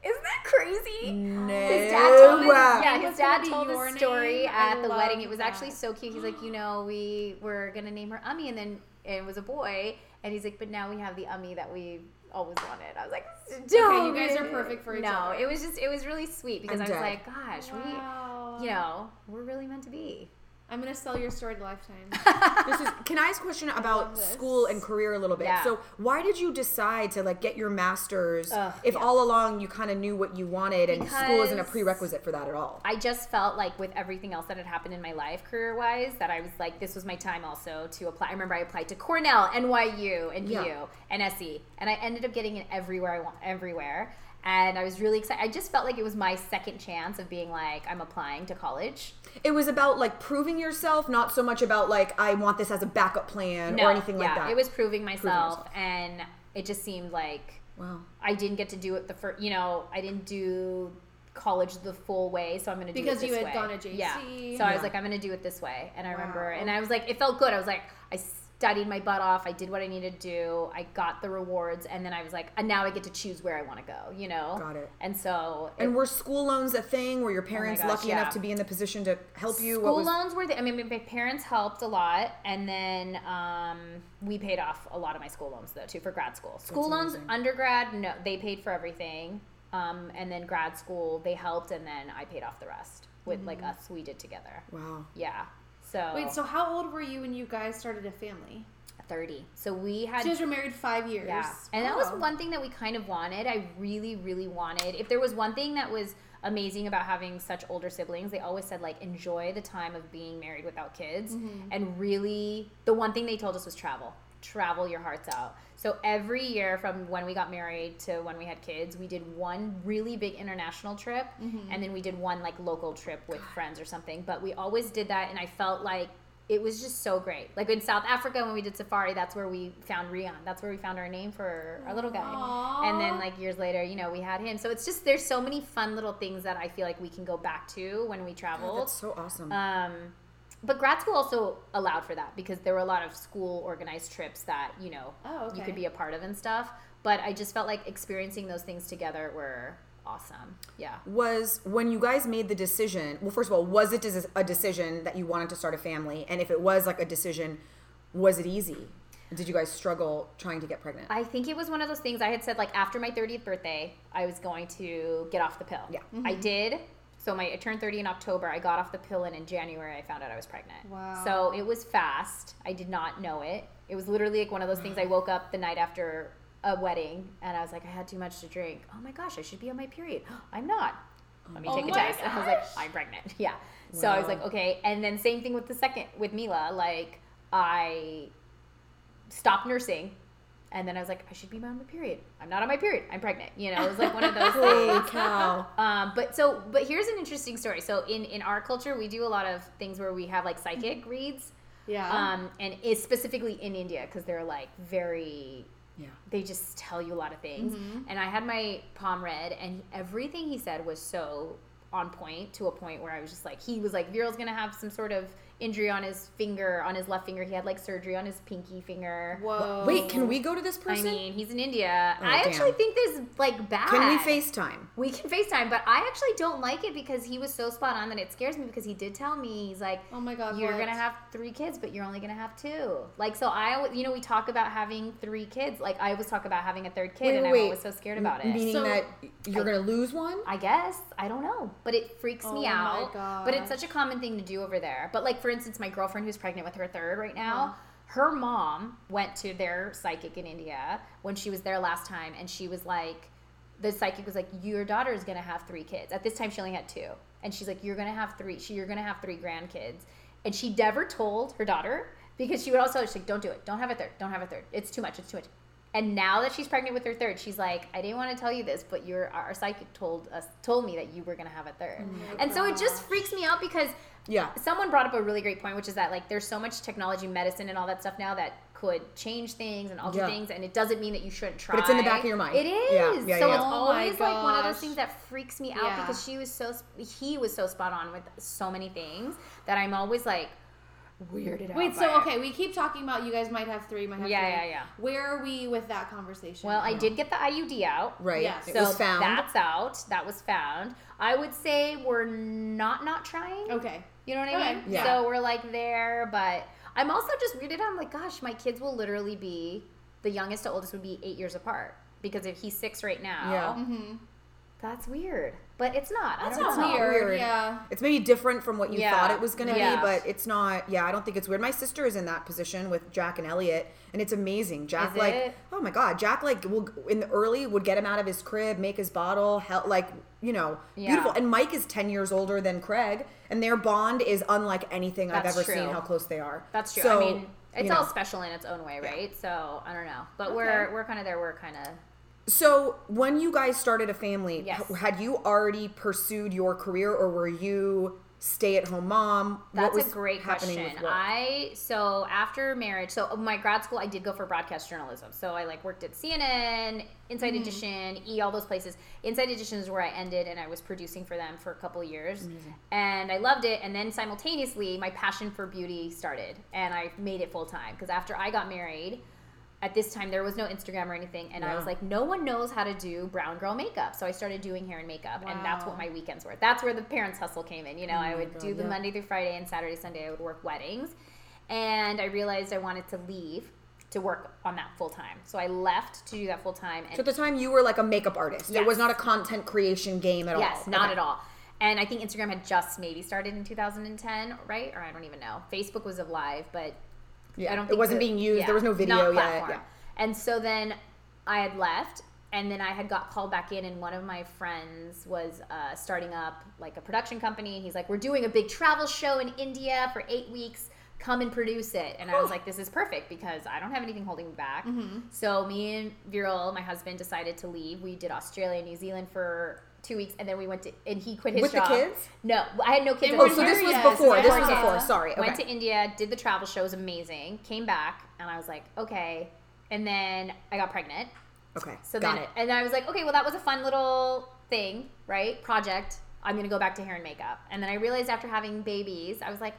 Isn't that crazy? No. His dad told me, yeah, his dad be told your the story name. I at the love wedding. It was actually so cute. He's like, you know, we were gonna name her Ami, and then it was a boy, and he's like, but now we have the Ami that we always wanted. I was like, Okay, you guys are perfect for each no, other. No, it was just, it was really sweet because I'm I was dead. like, gosh, Wow. we, you know, we're really meant to be. I'm gonna sell your story to Lifetime. (laughs) This is, can I ask a question about school and career a little bit? Yeah. So, why did you decide to like get your master's Ugh, if yeah. all along you kind of knew what you wanted and school isn't a prerequisite for that at all? I just felt like with everything else that had happened in my life career wise, that I was like, this was my time also to apply. I remember I applied to Cornell, NYU, and Yeah. VU, and SE, and I ended up getting it everywhere I want, everywhere. And I was really excited. I just felt like it was my second chance of being like, I'm applying to college. It was about like proving yourself, not so much about like I want this as a backup plan or anything like yeah, that. It was proving myself, yourself. and it just seemed like wow. I didn't get to do it the first. You know, I didn't do college the full way, so I'm going to do Because it this you had way. gone to JC. Yeah. So I was like, I'm going to do it this way, and I remember, Wow. and I was like, it felt good. I was like, I studied my butt off. I did what I needed to do. I got the rewards, and then I was like, and now I get to choose where I want to go. You know. Got it. And so. And it- were school loans a thing? Were your parents gosh, lucky yeah. enough to be in the position to help you? School was- loans were the, I mean, my parents helped a lot, and then um, we paid off a lot of my school loans though too for grad school. School loans, amazing. undergrad, no, they paid for everything, um, and then grad school they helped, and then I paid off the rest with like us we did together. Wow. Yeah. So Wait, so how old were you when you guys started a family? thirty. So we had So you guys were married five years. yeah. And that was one thing that we kind of wanted. I really, really wanted. If there was one thing that was amazing about having such older siblings, they always said, like, enjoy the time of being married without kids. Mm-hmm. And really, the one thing they told us was travel. Travel your hearts out. So every year from when we got married to when we had kids, we did one really big international trip Mm-hmm. and then we did one like local trip with friends or something. But we always did that and I felt like it was just so great. Like in South Africa when we did safari, that's where we found Rian. That's where we found our name for our little guy. Aw. And then like years later, you know, we had him. So it's just there's so many fun little things that I feel like we can go back to when we God, traveled. that's so awesome. Um, but grad school also allowed for that because there were a lot of school organized trips that you know Oh, okay. you could be a part of and stuff. But I just felt like experiencing those things together were awesome. Yeah. was when you guys made the decision well first of all was it a decision that you wanted to start a family and if it was like a decision was it easy Did you guys struggle trying to get pregnant? I think it was one of those things I had said like after my 30th birthday, I was going to get off the pill. Yeah. I mm-hmm. did. So my I turned 30 in October. I got off the pill and in January I found out I was pregnant. Wow. So it was fast. I did not know it. It was literally like one of those things I woke up the night after a wedding and I was like I had too much to drink. Oh my gosh, I should be on my period. (gasps) I'm not. Let me Oh take a test. And (laughs) I was like. I'm pregnant. (laughs) Yeah. So I was like, okay. And then same thing with the second with Mila. Like I stopped nursing and then I was like, I should be on my period. I'm not on my period. I'm pregnant. You know, it was like one of (laughs) those Holy things. cow. Um, but so, but here's an interesting story. So in in our culture, we do a lot of things where we have like psychic reads, Yeah. um, and is specifically in India because they're like very. Yeah. They just tell you a lot of things. Mm-hmm. And I had my palm read, and everything he said was so on point to a point where I was just like, he was like, Viral's gonna have some sort of injury on his finger, on his left finger. He had like surgery on his pinky finger. Whoa. Wait, can we go to this person? I person? mean, he's in India. Oh, I actually think this is like bad. Can we FaceTime? We can FaceTime, but I actually don't like it because he was so spot on that it scares me because he did tell me he's like, Oh my God, you're what? gonna have three kids, but you're only gonna have two. Like, so I, always- you know, we talk about having three kids. Like, I always talk about having a third kid, Wait, and wait, I'm wait. always so scared about it. Meaning So- that you're I- gonna lose one? I guess I don't know, but it freaks Oh me my out. But it's such a common thing to do over there. But like for instance, my girlfriend who's pregnant with her third right now, her mom went to their psychic in India when she was there last time, and she was like, the psychic was like, your daughter is gonna have three kids. At this time, she only had two, and she's like, you're gonna have three. She, you're gonna have three grandkids, and she never told her daughter because she would also she's like, don't do it, don't have a third, don't have a third. It's too much, it's too much. And now that she's pregnant with her third, she's like, I didn't want to tell you this, but your our psychic told us told me that you were gonna have a third. Oh and so it just freaks me out because Yeah. someone brought up a really great point, which is that like there's so much technology, medicine, and all that stuff now that could change things and alter Yeah. things, and it doesn't mean that you shouldn't try. But it's in the back of your mind. It is. Yeah, yeah, so yeah. it's Oh always like one of those things that freaks me out Yeah. because she was so he was so spot on with so many things that I'm always like weirded out. Wait, by so it. okay, we keep talking about you guys might have three, might have Yeah, three. yeah, yeah. Where are we with that conversation? Well, I did get the IUD out. Right. Yes. It So was found. that's out. That was found. I would say we're not not trying. Okay. You know what I Okay, mean? yeah. So we're like there, but I'm also just weirded out. I'm like, gosh, my kids will literally be the youngest to oldest would be eight years apart because if he's six right now, Yeah. Mm-hmm. That's weird. But it's not. That's don't not know. not weird. weird. Yeah. It's maybe different from what you Yeah. thought it was going to Yeah. be, but it's not. Yeah, I don't think it's weird. My sister is in that position with Jack and Elliot, and it's amazing. Jack, Is like, it? oh my god, Jack, like, will in the early would get him out of his crib, make his bottle, help, like, you know, Yeah. beautiful. And Mike is ten years older than Craig, and their bond is unlike anything I've ever true. seen. How close they are. That's true. So, I mean, it's all know. special in its own way, right? So I don't know, but Okay. we're we're kind of there. We're kind of So when you guys started a family, Yes. had you already pursued your career, or were you stay-at-home mom? That's what was a great happening question. I so after marriage, so oh, my grad school, I did go for broadcast journalism. So I like worked at CNN, Inside mm-hmm. Edition, E, all those places. Inside Edition is where I ended, and I was producing for them for a couple of years, and I loved it. And then simultaneously, my passion for beauty started, and I made it full time because after I got married. At this time, there was no Instagram or anything, and I was like, no one knows how to do brown girl makeup. So I started doing hair and makeup, and that's what my weekends were. That's where the parents' hustle came in. You know, oh I would God, do the yeah. Monday through Friday and Saturday, Sunday, I would work weddings. And I realized I wanted to leave to work on that full time. So I left to do that full time. So at the time, you were like a makeup artist. It was not a content creation game at yes, all. not Okay. at all. And I think Instagram had just maybe started in 2010, right? Or I don't even know. Facebook was alive, but Yeah, I don't think it wasn't the- being used. yeah, there was no video yet. Yeah. And so then I had left, and then I had got called back in, and one of my friends was uh, starting up like a production company. And he's like, "We're doing a big travel show in India for eight weeks. Come and produce it." And I was like, "This is perfect because I don't have anything holding me back." Mm-hmm. So me and Viral, my husband, decided to leave. We did Australia, and New Zealand for. Two weeks, and then we went to, and he quit his With the job. kids? No, I had no kids. Oh, so this was Yes, before. This was before. Sorry. Went to India, did the travel show, was amazing. Came back, and I was like, okay. And then I got pregnant. okay. So got then, it. and then I was like, okay, well, that was a fun little thing, right? Project. I'm gonna go back to hair and makeup. And then I realized after having babies, I was like,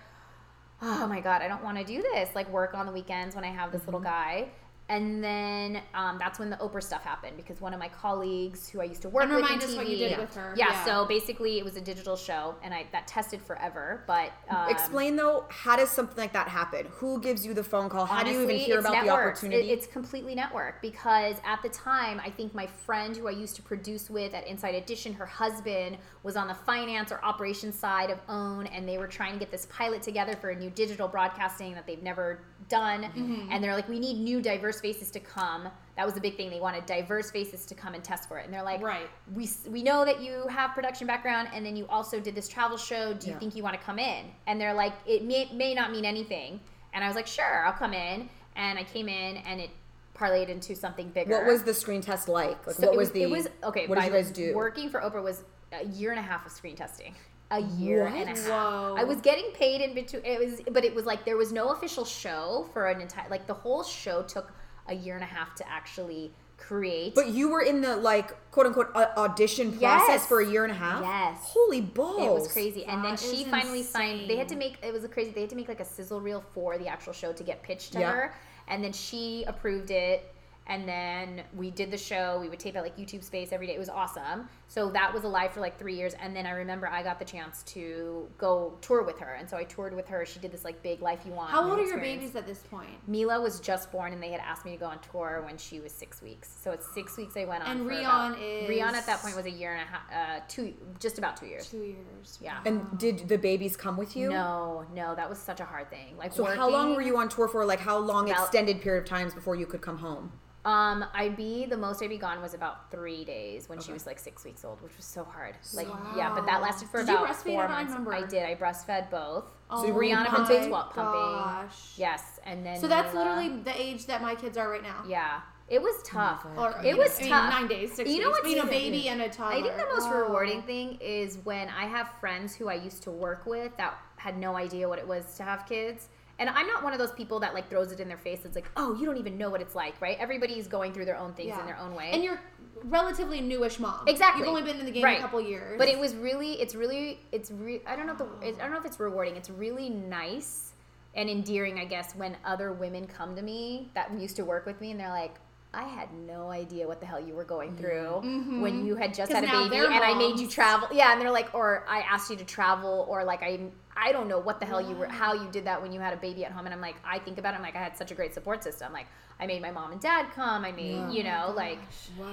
oh my god, I don't want to do this. Like work on the weekends when I have this little Mm-hmm. guy. And then um, that's when the Oprah stuff happened because one of my colleagues who I used to work And with remind in us TV, what you did with her. Yeah, Yeah. so basically it was a digital show, and I that tested forever. But um, Explain though, how does something like that happen? Who gives you the phone call? How do you even hear it's about the opportunity? It- it's completely network because at the time, I think my friend who I used to produce with at Inside Edition, her husband was on the finance or operations side of OWN, and they were trying to get this pilot together for a new digital broadcasting that they've never done. Mm-hmm. And they're like, we need new diverse faces to come. That was a big thing. They wanted diverse faces to come and test for it. And they're like, Right. we we know that you have production background and then you also did this travel show do you Yeah. think you want to come in and they're like it may, may not mean anything and i was like sure i'll come in and i came in and it parlayed into something bigger what was the screen test like? Like So what it was, the it was okay What did you guys do? working for oprah was a year and a half of screen testing a year and a half. Whoa. I was getting paid in between. It was, but it was like there was no official show for an entire. Like the whole show took a year and a half to actually create. But you were in the like quote unquote a- audition process Yes. for a year and a half. Yes. Holy balls! It was crazy. And then she is finally signed. They had to make it was a crazy. They had to make like a sizzle reel for the actual show to get pitched to Yeah. her, and then she approved it. And then we did the show. We would tape at like YouTube Space every day. It was awesome. So that was alive for like three years. And then I remember I got the chance to go tour with her. And so I toured with her. She did this like big Life You Want. How old are your babies at this point? Mila was just born, and they had asked me to go on tour when she was six weeks. So it's six weeks I went on. And for Rion about- is- Rion at that point was a year and a half, uh, two, just about two years. Two years. Yeah. And did the babies come with you? No, no, that was such a hard thing. Like, So how long were you on tour for? Like how long About- extended period of times before you could come home? Um, I'd be the most I'd be gone was about three days when she was like six weeks old, which was so hard. Like, yeah, but that lasted for Did you about breastfeed four at all? I months. remember. I did. I breastfed both. Oh were you Rihanna been pumping? swap pumping. Gosh. Yes, and then So that's Mila- literally the age that my kids are right now. yeah. It was tough. God. Or It was know, I mean, tough. nine days, six You know weeks. what's Being a baby and a toddler. I think the most Wow. rewarding thing is when I have friends who I used to work with that had no idea what it was to have kids. And I'm not one of those people that like throws it in their face. It's like, oh, you don't even know what it's like, right? Everybody's going through their own things in their own way. And you're relatively newish mom. Exactly. You've only been in the game Right. a couple years. But it was really, it's really, it's re- I don't know if the, it, I don't know if it's rewarding. It's really nice and endearing, I guess, when other women come to me that used to work with me and they're like, I had no idea what the hell you were going through when you had just had a baby they're and I made you travel. Yeah, and they're like, or I asked you to travel, or like I, I don't know what the hell you were, how you did that when you had a baby at home. And I'm like, I think about it. I'm like, I had such a great support system. Like, I made my mom and dad come. I made, you know, like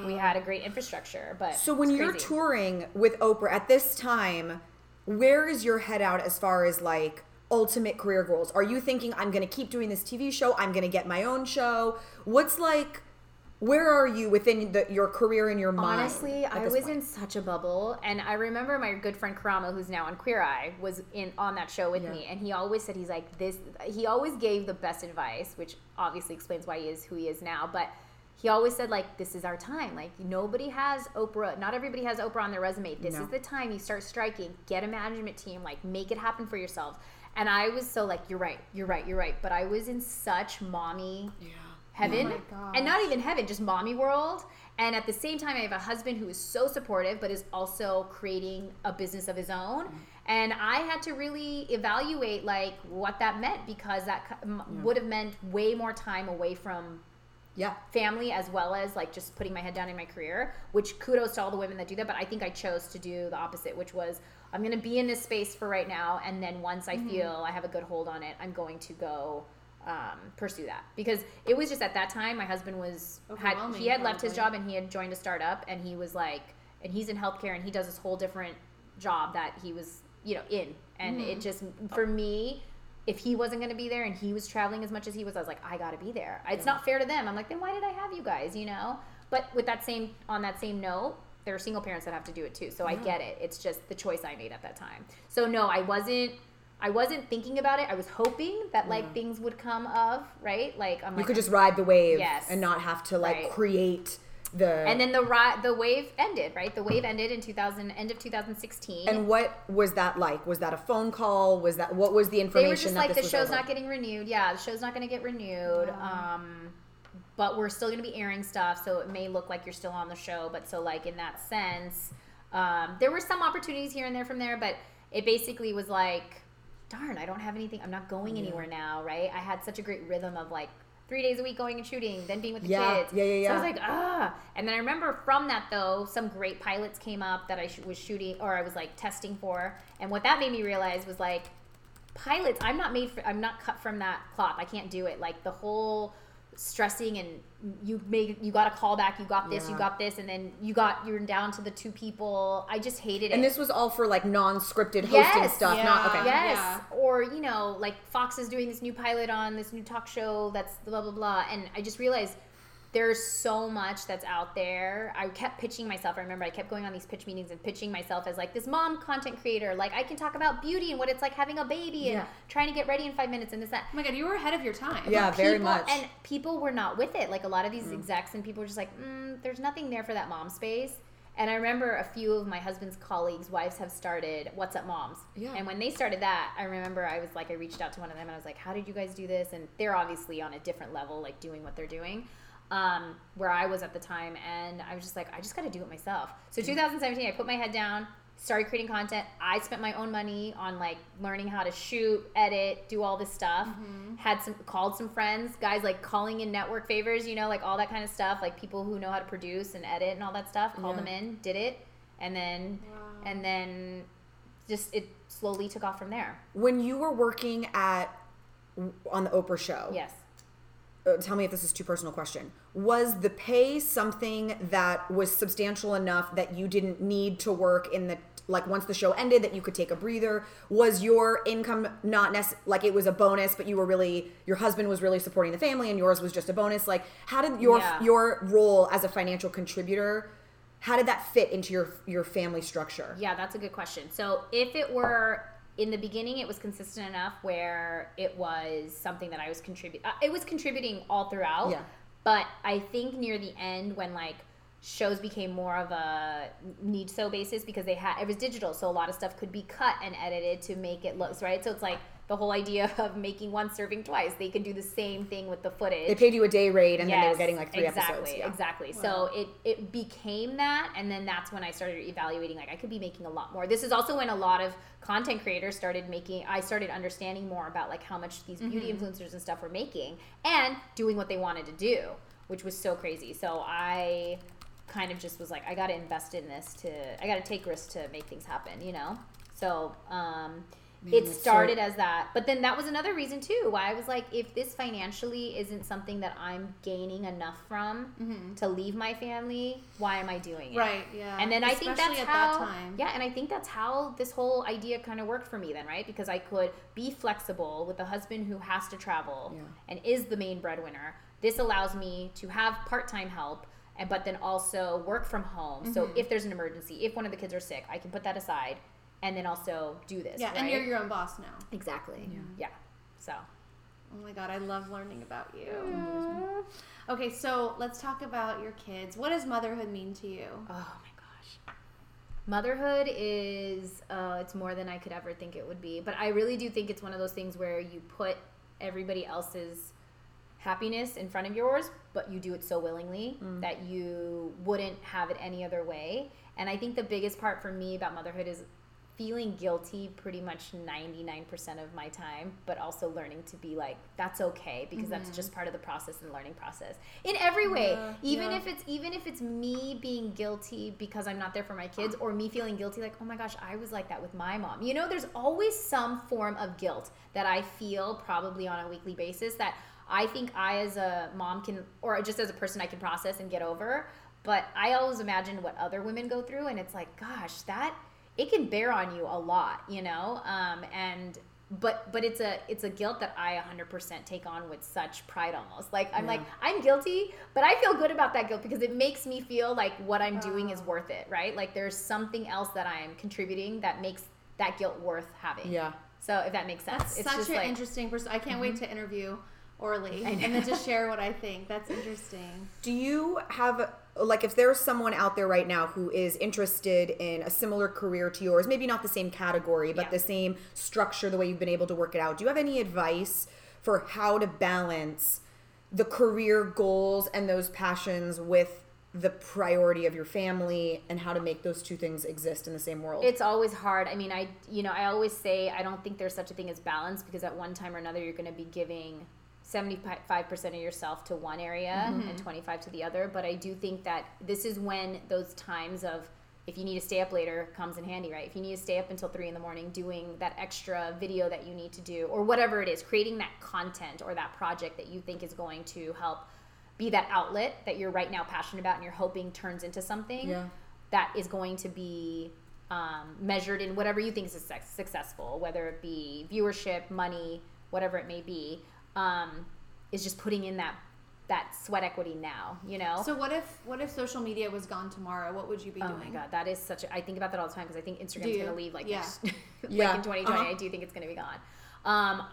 we had a great infrastructure. But So when you're touring with Oprah at this time, where is your head out as far as like ultimate career goals? Are you thinking I'm going to keep doing this TV show? I'm going to get my own show? What's like where are you within the, your career and your mind? Honestly, I was point? in such a bubble, and I remember my good friend Karamo, who's now on Queer Eye, was in on that show with Yeah. me, and he always said he's like this. He always gave the best advice, which obviously explains why he is who he is now. But he always said like, "This is our time. Like nobody has Oprah. Not everybody has Oprah on their resume. This No. is the time you start striking. Get a management team. Like make it happen for yourself." And I was so like, "You're right. You're right. You're right." But I was in such mommy heaven? Oh and not even heaven just mommy world. And at the same time i have a husband who is so supportive but is also creating a business of his own. And i had to really evaluate like what that meant because that m would have meant way more time away from Yeah. family as well as like just putting my head down in my career which kudos to all the women that do that. But i think i chose to do the opposite which was i'm going to be in this space for right now and then once Mm-hmm. i feel i have a good hold on it i'm going to go um, pursue that. Because it was just at that time my husband was had he had left his job and he had joined a startup and he was like and he's in healthcare and he does this whole different job that he was you know in. And Mm-hmm. it just for me if he wasn't going to be there and he was traveling as much as he was i was like i gotta be there. It's not fair to them. I'm like then why did i have you guys? You know? But with that same on that same note there are single parents that have to do it too. So i get it. It's just the choice i made at that time. So no i wasn't I wasn't thinking about it. I was hoping that like things would come of right. Like I'm You like, could just ride the wave Yes. and not have to like Right. create the and then the ri- the wave ended. Right, the wave ended in 2000, end of 2016. And what was that like? Was that a phone call? Was that what was the information? they were just like the show's over? not getting renewed. Yeah, the show's not going to get renewed. Um, but we're still going to be airing stuff, so it may look like you're still on the show. But so like in that sense, um, there were some opportunities here and there from there, but it basically was like, darn, I don't have anything. I'm not going anywhere now, right? I had such a great rhythm of like three days a week going and shooting, then being with the Yeah, kids. yeah, yeah, yeah. So I was like, ah. And then I remember from that though, some great pilots came up that I sh- was shooting or I was like testing for, and what that made me realize was like, pilots. I'm not made for. I'm not cut from that cloth. I can't do it. Like the whole stressing and you made you got a call back you got this you got this and then you got you're down to the two people i just hated it And this was all for like non-scripted hosting Yes, stuff, yeah. not okay. Yes. Yeah. Or, you know, like Fox is doing this new pilot on this new talk show that's the blah, blah, blah. And I just realized there's so much that's out there. I kept pitching myself. I remember I kept going on these pitch meetings and pitching myself as like this mom content creator. Like I can talk about beauty and what it's like having a baby and Yeah. trying to get ready in five minutes and this, that. Oh my god, you were ahead of your time. Yeah, But very much. And people were not with it. Like a lot of these execs and people were just like, mm, there's nothing there for that mom space. And I remember a few of my husband's colleagues' wives have started What's Up Moms. Yeah. And when they started that, I remember I was like, I reached out to one of them and I was like, how did you guys do this? And they're obviously on a different level, like doing what they're doing. Um, where I was at the time, and I was just like, I just got to do it myself. So 2017, I put my head down, started creating content. I spent my own money on like learning how to shoot, edit, do all this stuff. Had some called some friends, guys like calling in network favors, you know, like all that kind of stuff, like people who know how to produce and edit and all that stuff. Called Yeah. them in, did it, and then and then just it slowly took off from there. When you were working at on the Oprah show, Yes. Uh, tell me if this is too personal question. Was the pay something that was substantial enough that you didn't need to work in the like once the show ended that you could take a breather? Was your income not necess- like it was a bonus, but you were really your husband was really supporting the family and yours was just a bonus? Like how did your Yeah. your role as a financial contributor how did that fit into your your family structure? Yeah, that's a good question. So if it were in the beginning, it was consistent enough where it was something that I was contribute. Uh, it was contributing all throughout. Yeah. But I think near the end, when like shows became more of a need so basis because they had it was digital, so a lot of stuff could be cut and edited to make it look right. So it's like the whole idea (laughs) of making one serving twice. They could do the same thing with the footage. They paid you a day rate and then they were getting like three exactly, episodes. Yeah. Exactly. Wow. So it it became that, and then that's when I started evaluating. Like I could be making a lot more. This is also when a lot of content creators started making. I started understanding more about like how much these beauty Mm-hmm. influencers and stuff were making, and doing what they wanted to do, which was so crazy. So I kind of just was like, I got to invest in this to. I got to take risks to make things happen. You know. So. um Man, it that's so- started as that but then that was another reason too why i was like if this financially isn't something that i'm gaining enough from to leave my family why am i doing it Right, yeah. and then i think that's at how that time. yeah and i think that's how this whole idea kind of worked for me then right because i could be flexible with a husband who has to travel Yeah. and is the main breadwinner this allows me to have part-time help and but then also work from home so Mm-hmm. if there's an emergency if one of the kids are sick i can put that aside and then also do this Yeah, and you're your own boss now. Exactly. Yeah. So. Oh my god, I love learning about you. Okay, so let's talk about your kids. What does motherhood mean to you? Oh my gosh. Motherhood is uh, it's more than I could ever think it would be. But I really do think it's one of those things where you put everybody else's happiness in front of yours, but you do it so willingly that you wouldn't have it any other way. And I think the biggest part for me about motherhood is feeling guilty pretty much 99% of my time, but also learning to be like, that's okay because that's mm-hmm. just part of the process and learning process in every way. Yeah, even yeah. if it's even if it's me being guilty because I'm not there for my kids or me feeling guilty like, oh my gosh, I was like that with my mom. You know, there's always some form of guilt that I feel probably on a weekly basis that I think I as a mom can or just as a person I can process and get over. But I always imagine what other women go through and it's like, gosh, that it can bear on you a lot, you know? Um, and but but it's a it's a guilt that I 100% take on with such pride almost. Like I'm Yeah. like I'm guilty, but I feel good about that guilt because it makes me feel like what I'm doing is worth it, right? Like there's something else that I am contributing that makes that guilt worth having. Yeah. So if that makes sense, That's it's such an like Mm-hmm. interesting person. I can't wait to interview Orly and then to share what I think. That's interesting. Do you have like if there's someone out there right now who is interested in a similar career to yours, maybe not the same category, but Yeah. the same structure, the way you've been able to work it out? Do you have any advice for how to balance the career goals and those passions with the priority of your family and how to make those two things exist in the same world? It's always hard. I mean, I you know, I always say I don't think there's such a thing as balance because at one time or another you're going to be giving 75% of yourself to one area and 25 to the other but i do think that this is when those times of if you need to stay up later comes in handy right? If you need to stay up until 3 in the morning doing that extra video that you need to do or whatever it is creating that content or that project that you think is going to help be that outlet that you're right now passionate about and you're hoping turns into something Yeah. that is going to be um, measured in whatever you think is success- successful, whether it be viewership, money, whatever it may be, um, is just putting in that that sweat equity now. You know. So what if what if social media was gone tomorrow? What would you be Oh doing? my god, that is such. a I think about that all the time because I think Do Instagram's going to leave like Yeah. (laughs) like Yeah. in 2020. Uh-huh. I do think it's going to be gone. Um,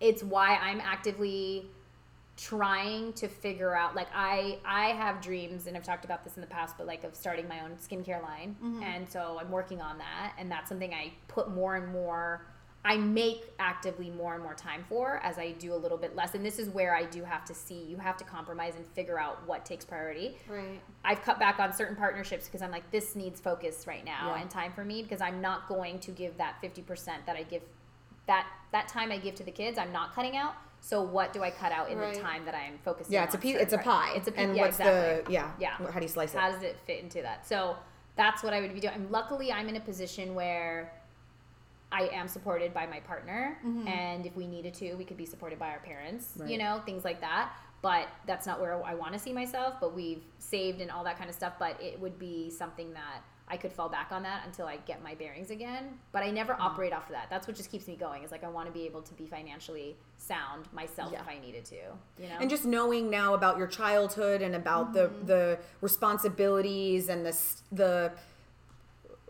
it's why I'm actively trying to figure out. Like I, I have dreams, and I've talked about this in the past, but like of starting my own skincare line, Mm-hmm. and so I'm working on that, and that's something I put more and more. I make actively more and more time for as I do a little bit less. And this is where I do have to see, you have to compromise and figure out what takes priority. Right. I've cut back on certain partnerships because I'm like, this needs focus right now Yeah. and time for me because I'm not going to give that 50% that I give that that time I give to the kids, I'm not cutting out. So what do I cut out in Right. the time that I'm focusing Yeah, it's a piece. It's a pie. It's a piece. And yeah, what's exactly. the yeah? Yeah. How do you slice it? How does it fit into that? So that's what I would be doing. And luckily, I'm in a position where I am supported by my partner, and if we needed to, we could be supported by our parents. You know, things like that. But that's not where I want to see myself. But we've saved and all that kind of stuff. But it would be something that I could fall back on that until I get my bearings again. But I never operate off of that. That's what just keeps me going. Is like I want to be able to be financially sound myself Yeah. if I needed to. You know. and just knowing now about your childhood and about Mm-hmm. the the responsibilities and the the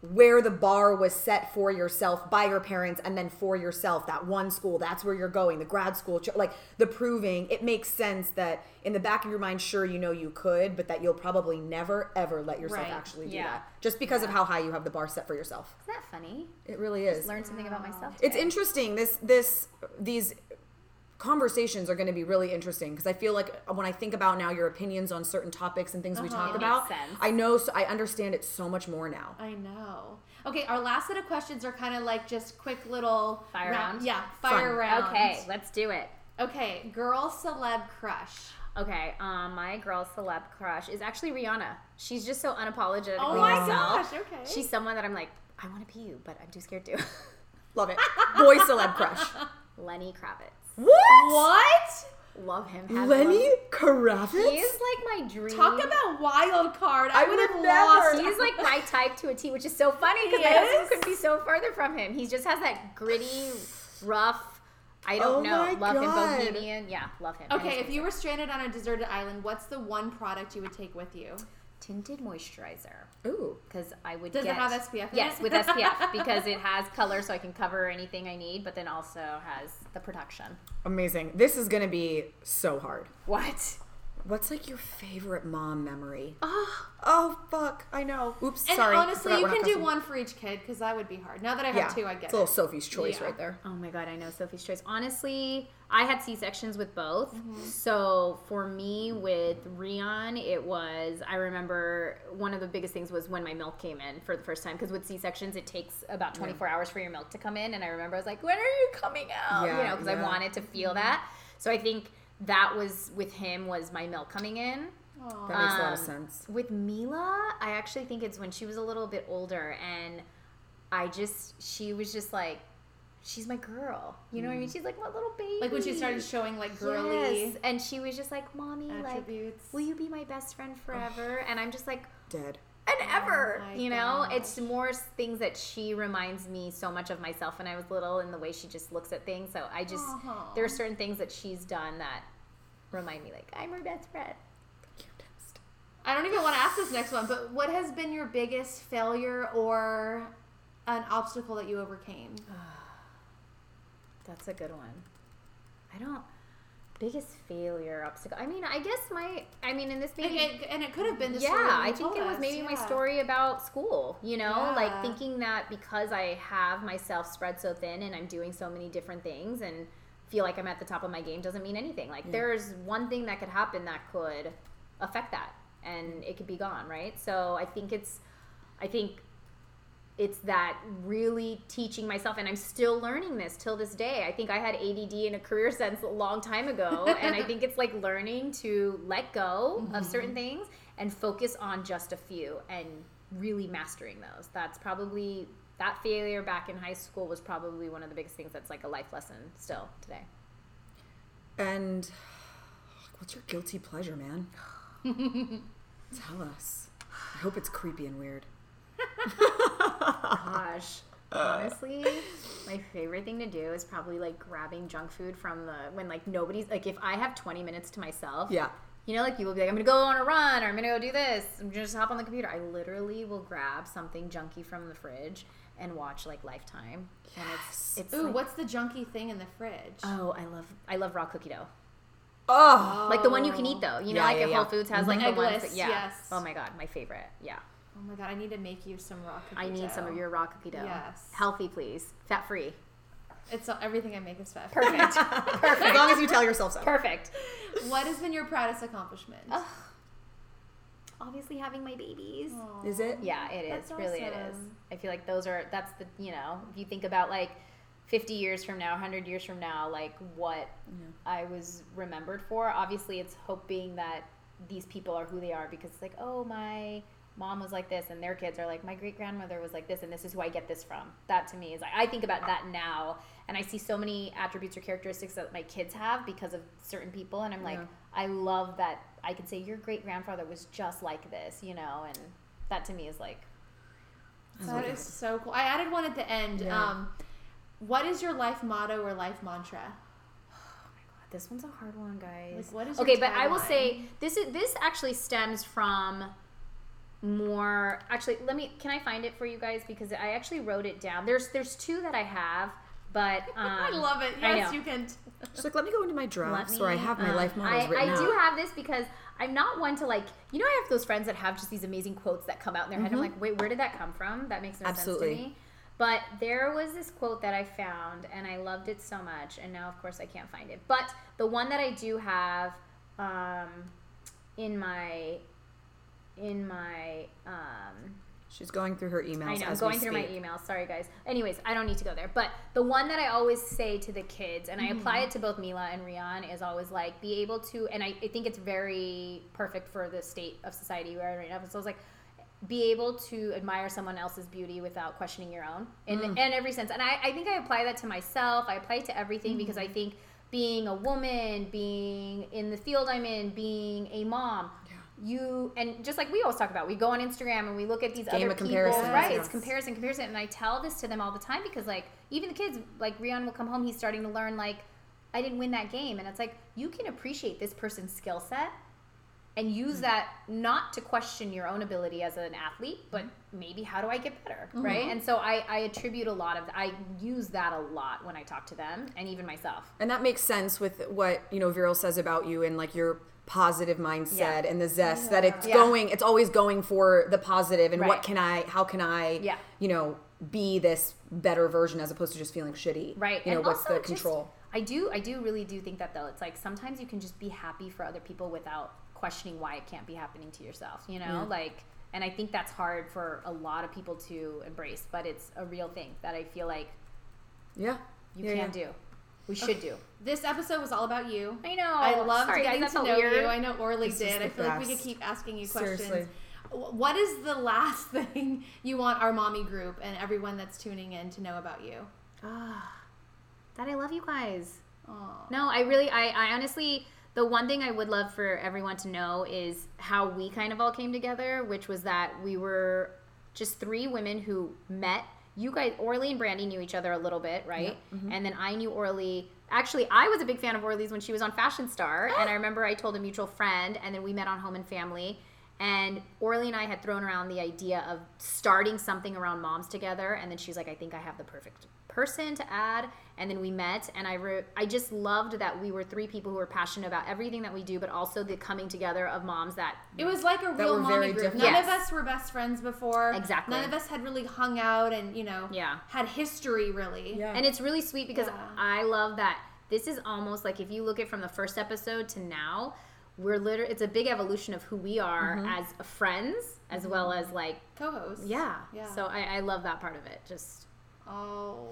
where the bar was set for yourself by your parents and then for yourself that one school that's where you're going the grad school like the proving it makes sense that in the back of your mind sure you know you could but that you'll probably never ever let yourself Right. actually do Yeah. that just because of how high you have the bar set for yourself Isn't that funny? it really is Learn something about myself. it's interesting this this these conversations are going to be really interesting because i feel like when i think about now your opinions on certain topics and things we Uh-huh. talk It makes about sense. i know so i understand it so much more now I know. Okay, our last set of questions are kind of like just quick little Fire round. round? Yeah, fire Fun. round. Okay, let's do it. Okay, girl celeb crush. Okay, um, my girl celeb crush is actually Rihanna. She's just so unapologetically Oh my herself. gosh, okay. She's someone that I'm like, I want to pee you, but I'm too scared to. (laughs) love it boy celeb crush Lenny Kravitz. What What? Love him. Have lenny loved- kravitz He is like my dream. Talk about wild card. I, I would have would never- lost. He's like my type to a T, which is so funny because He my husband couldn't be so further from him. He just has that gritty, rough. I don't Oh know. Love God. him, bohemian. Yeah, love him. Okay, if you were stranded on a deserted island, what's the one product you would take with you? Tinted moisturizer. ooh because I would Does it get have SPF in yes it? with SPF (laughs) because it has color so I can cover anything I need, but then also has the protection. amazing this is going to be so hard What? What's like your favorite mom memory Oh, oh fuck i know oops And sorry I honestly, you can do one for each kid because that would be hard. Now that I have yeah two, I get it's a little it. sophie's choice Yeah. right there oh my god, I know Sophie's choice. Honestly, I had C sections with both. Mm-hmm. So for me, with Rion, it was I remember one of the biggest things was when my milk came in for the first time because with C sections it takes about 24 hours for your milk to come in, and I remember I was like, when are you coming out? Yeah, you know, because I wanted to feel that. So I think that was with him was my milk coming in. Aw. that makes a lot of Um, sense With Mila, I actually think it's when she was a little bit older, and I just she was just like, she's my girl. You know what I mean? She's like my little baby. Like when she started showing like girly Yes. and she was just like, "Mommy, like, will you be my best friend forever?" And I'm just like, dead and ever. Oh my you know, gosh. it's more things that she reminds me so much of myself when I was little, and the way she just looks at things. So I just Aw. there are certain things that she's done that remind me like I'm her best friend. Cutest. I don't even want to ask this next one, but what has been your biggest failure or an obstacle that you overcame? (sighs) That's a good one. I don't biggest failure obstacle. I mean, I guess my I mean, in this And maybe it, and it could have been the yeah, story you I think told it was us, maybe my story about school, you know, Yeah. like thinking that because I have myself spread so thin and I'm doing so many different things and feel like I'm at the top of my game doesn't mean anything. Like there's one thing that could happen that could affect that and it could be gone, right? So I think it's I think it's that really teaching myself and i'm still learning this till this day i think i had add in a career (laughs) sense a long time ago and i (laughs) think it's like learning to let go of certain mm-hmm. things and focus on just a few and really mastering those that's probably that failure back in high school was probably one of the biggest things that's like a life lesson still today And (sighs) what's your guilty pleasure, man? (laughs) Tell us. I hope it's creepy and weird. Gosh. Honestly, my favorite thing to do is probably like grabbing junk food from the when like nobody's like if I have 20 minutes to myself. Yeah. You know, like people will be like, I'm gonna go on a run or I'm gonna go do this. I'm gonna just hop on the computer. I literally will grab something junky from the fridge and watch like Lifetime. And it's it's Ooh, like- what's the junky thing in the fridge? Oh, I love I love raw cookie dough. Oh. Like the one you can eat though. You know, Yeah, like yeah, if yeah. Whole Foods has like the Eggless, ones that, yeah. yes. Oh my god, my favorite. Yeah. Oh my god, I need to make you some raw cookie dough. I need some of your raw cookie dough. Yes. Healthy, please. Fat free. It's everything I make is fat. Free. Perfect. (laughs) Perfect. As long as you tell yourself so. Perfect. What has been your proudest accomplishment? Ugh. Obviously, having my babies. Aw. Is it? Yeah, it is. That's really, it is. I feel like those are. That's the. You know, if you think about like. 50 years from now, 100 years from now, like what I was remembered for. Obviously, it's hoping that these people are who they are because it's like, oh, my mom was like this, and their kids are like, my great grandmother was like this, and this is who I get this from. That to me is like, I think about that now, and I see so many attributes or characteristics that my kids have because of certain people, and I'm like, Yeah. I love that I could say your great grandfather was just like this, you know, and that to me is like, That is so cool. I added one at the end. Yeah. Um, what is your life motto or life mantra? (sighs) Oh my god, this one's a hard one, guys. Like, what is your okay, but I will tagline? say this is this actually stems from more. Actually, let me. Can I find it for you guys because I actually wrote it down. There's there's two that I have, but (laughs) um, I love it. Yes, you can. Just like, let me go into my Let drafts where I have my um, life mottos I, written I out. do have this because I'm not one to like. You know, I have those friends that have just these amazing quotes that come out in their head. I'm like, wait, where did that come from? That makes no Mm-hmm. Absolutely. sense to me. But there was this quote that I found, and I loved it so much. And now, of course, I can't find it. But the one that I do have um, in my in my um, She's going through her emails. I know, I'm going through my emails. Sorry, guys. Anyways, I don't need to go there. But the one that I always say to the kids, and I mm-hmm. apply it to both Mila and Rian, is always like, be able to, and I, I think it's very perfect for the state of society we're in right now. So it's like, be able to admire someone else's beauty without questioning your own in, in mm. every sense. And I, I think I apply that to myself. I apply it to everything because mm-hmm. I think being a woman, being in the field I'm in, being a mom, you and just like we always talk about, we go on Instagram and we look at these Game other people, right? yes. It's comparison, comparison, and I tell this to them all the time because like even the kids, like Rion will come home, he's starting to learn like I didn't win that game, and it's like you can appreciate this person's skill set and use mm. that not to question your own ability as an athlete, but mm. maybe how do I get better, mm-hmm. right? And so I, I attribute a lot of I use that a lot when I talk to them and even myself. And that makes sense with what, you know, Viral says about you and like your positive mindset Yeah. and the zest that it's Yeah. going, it's always going for the positive and what can I, how can I, Yeah. you know, be this better version as opposed to just feeling shitty. Right. You know, and what's the just- control? I do I do really do think that though. It's like sometimes you can just be happy for other people without questioning why it can't be happening to yourself, you know? Yeah. Like and I think that's hard for a lot of people to embrace, but it's a real thing that I feel like Yeah. you Yeah, can yeah. do. We should do. This episode was all about you. I know. I loved Sorry, getting to know weird. you. I know Orly This did. I feel like we could keep asking you questions. Seriously. What is the last (laughs) thing you want our mommy group and everyone that's tuning in to know about you? Ah, that I love you guys. Aw. No, I really, I, I honestly, the one thing I would love for everyone to know is how we kind of all came together, which was that we were just three women who met. You guys, Orly and Brandi knew each other a little bit, right? Mm-hmm. And then I knew Orly. Actually, I was a big fan of Orly's when she was on Fashion Star, (gasps) and I remember I told a mutual friend, and then we met on Home and Family. And Orly and I had thrown around the idea of starting something around moms together, and then she's like, "I think I have the perfect person to add." And then we met, and I re- I just loved that we were three people who were passionate about everything that we do, but also the coming together of moms that It was like a real were mommy group. different. None Yes. of us were best friends before. Exactly. None of us had really hung out and, you know, Yeah. had history really. Yeah. And it's really sweet because Yeah. I love that this is almost like if you look at from the first episode to now, we're literally it's a big evolution of who we are Mm-hmm. as friends as well as like co-hosts yeah. Yeah. So I, I love that part of it. Just Oh.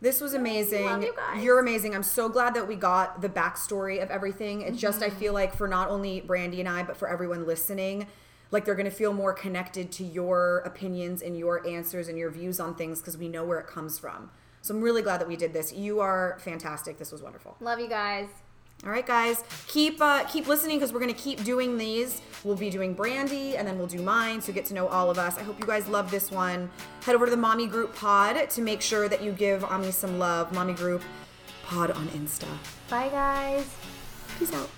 This was amazing. You are amazing. I'm so glad that we got the backstory of everything. It's just I Mm-hmm. feel like for not only Brandi and I, but for everyone listening, like they're gonna feel more connected to your opinions and your answers and your views on things because we know where it comes from. So I'm really glad that we did this. You are fantastic. This was wonderful. love you guys. All right, guys, keep uh, keep listening because we're gonna keep doing these. We'll be doing Brandi, and then we'll do mine. So get to know all of us. I hope you guys love this one. Head over to the Mommy Group Pod to make sure that you give Ami some love. Mommy Group Pod on Insta. Bye guys. Peace out.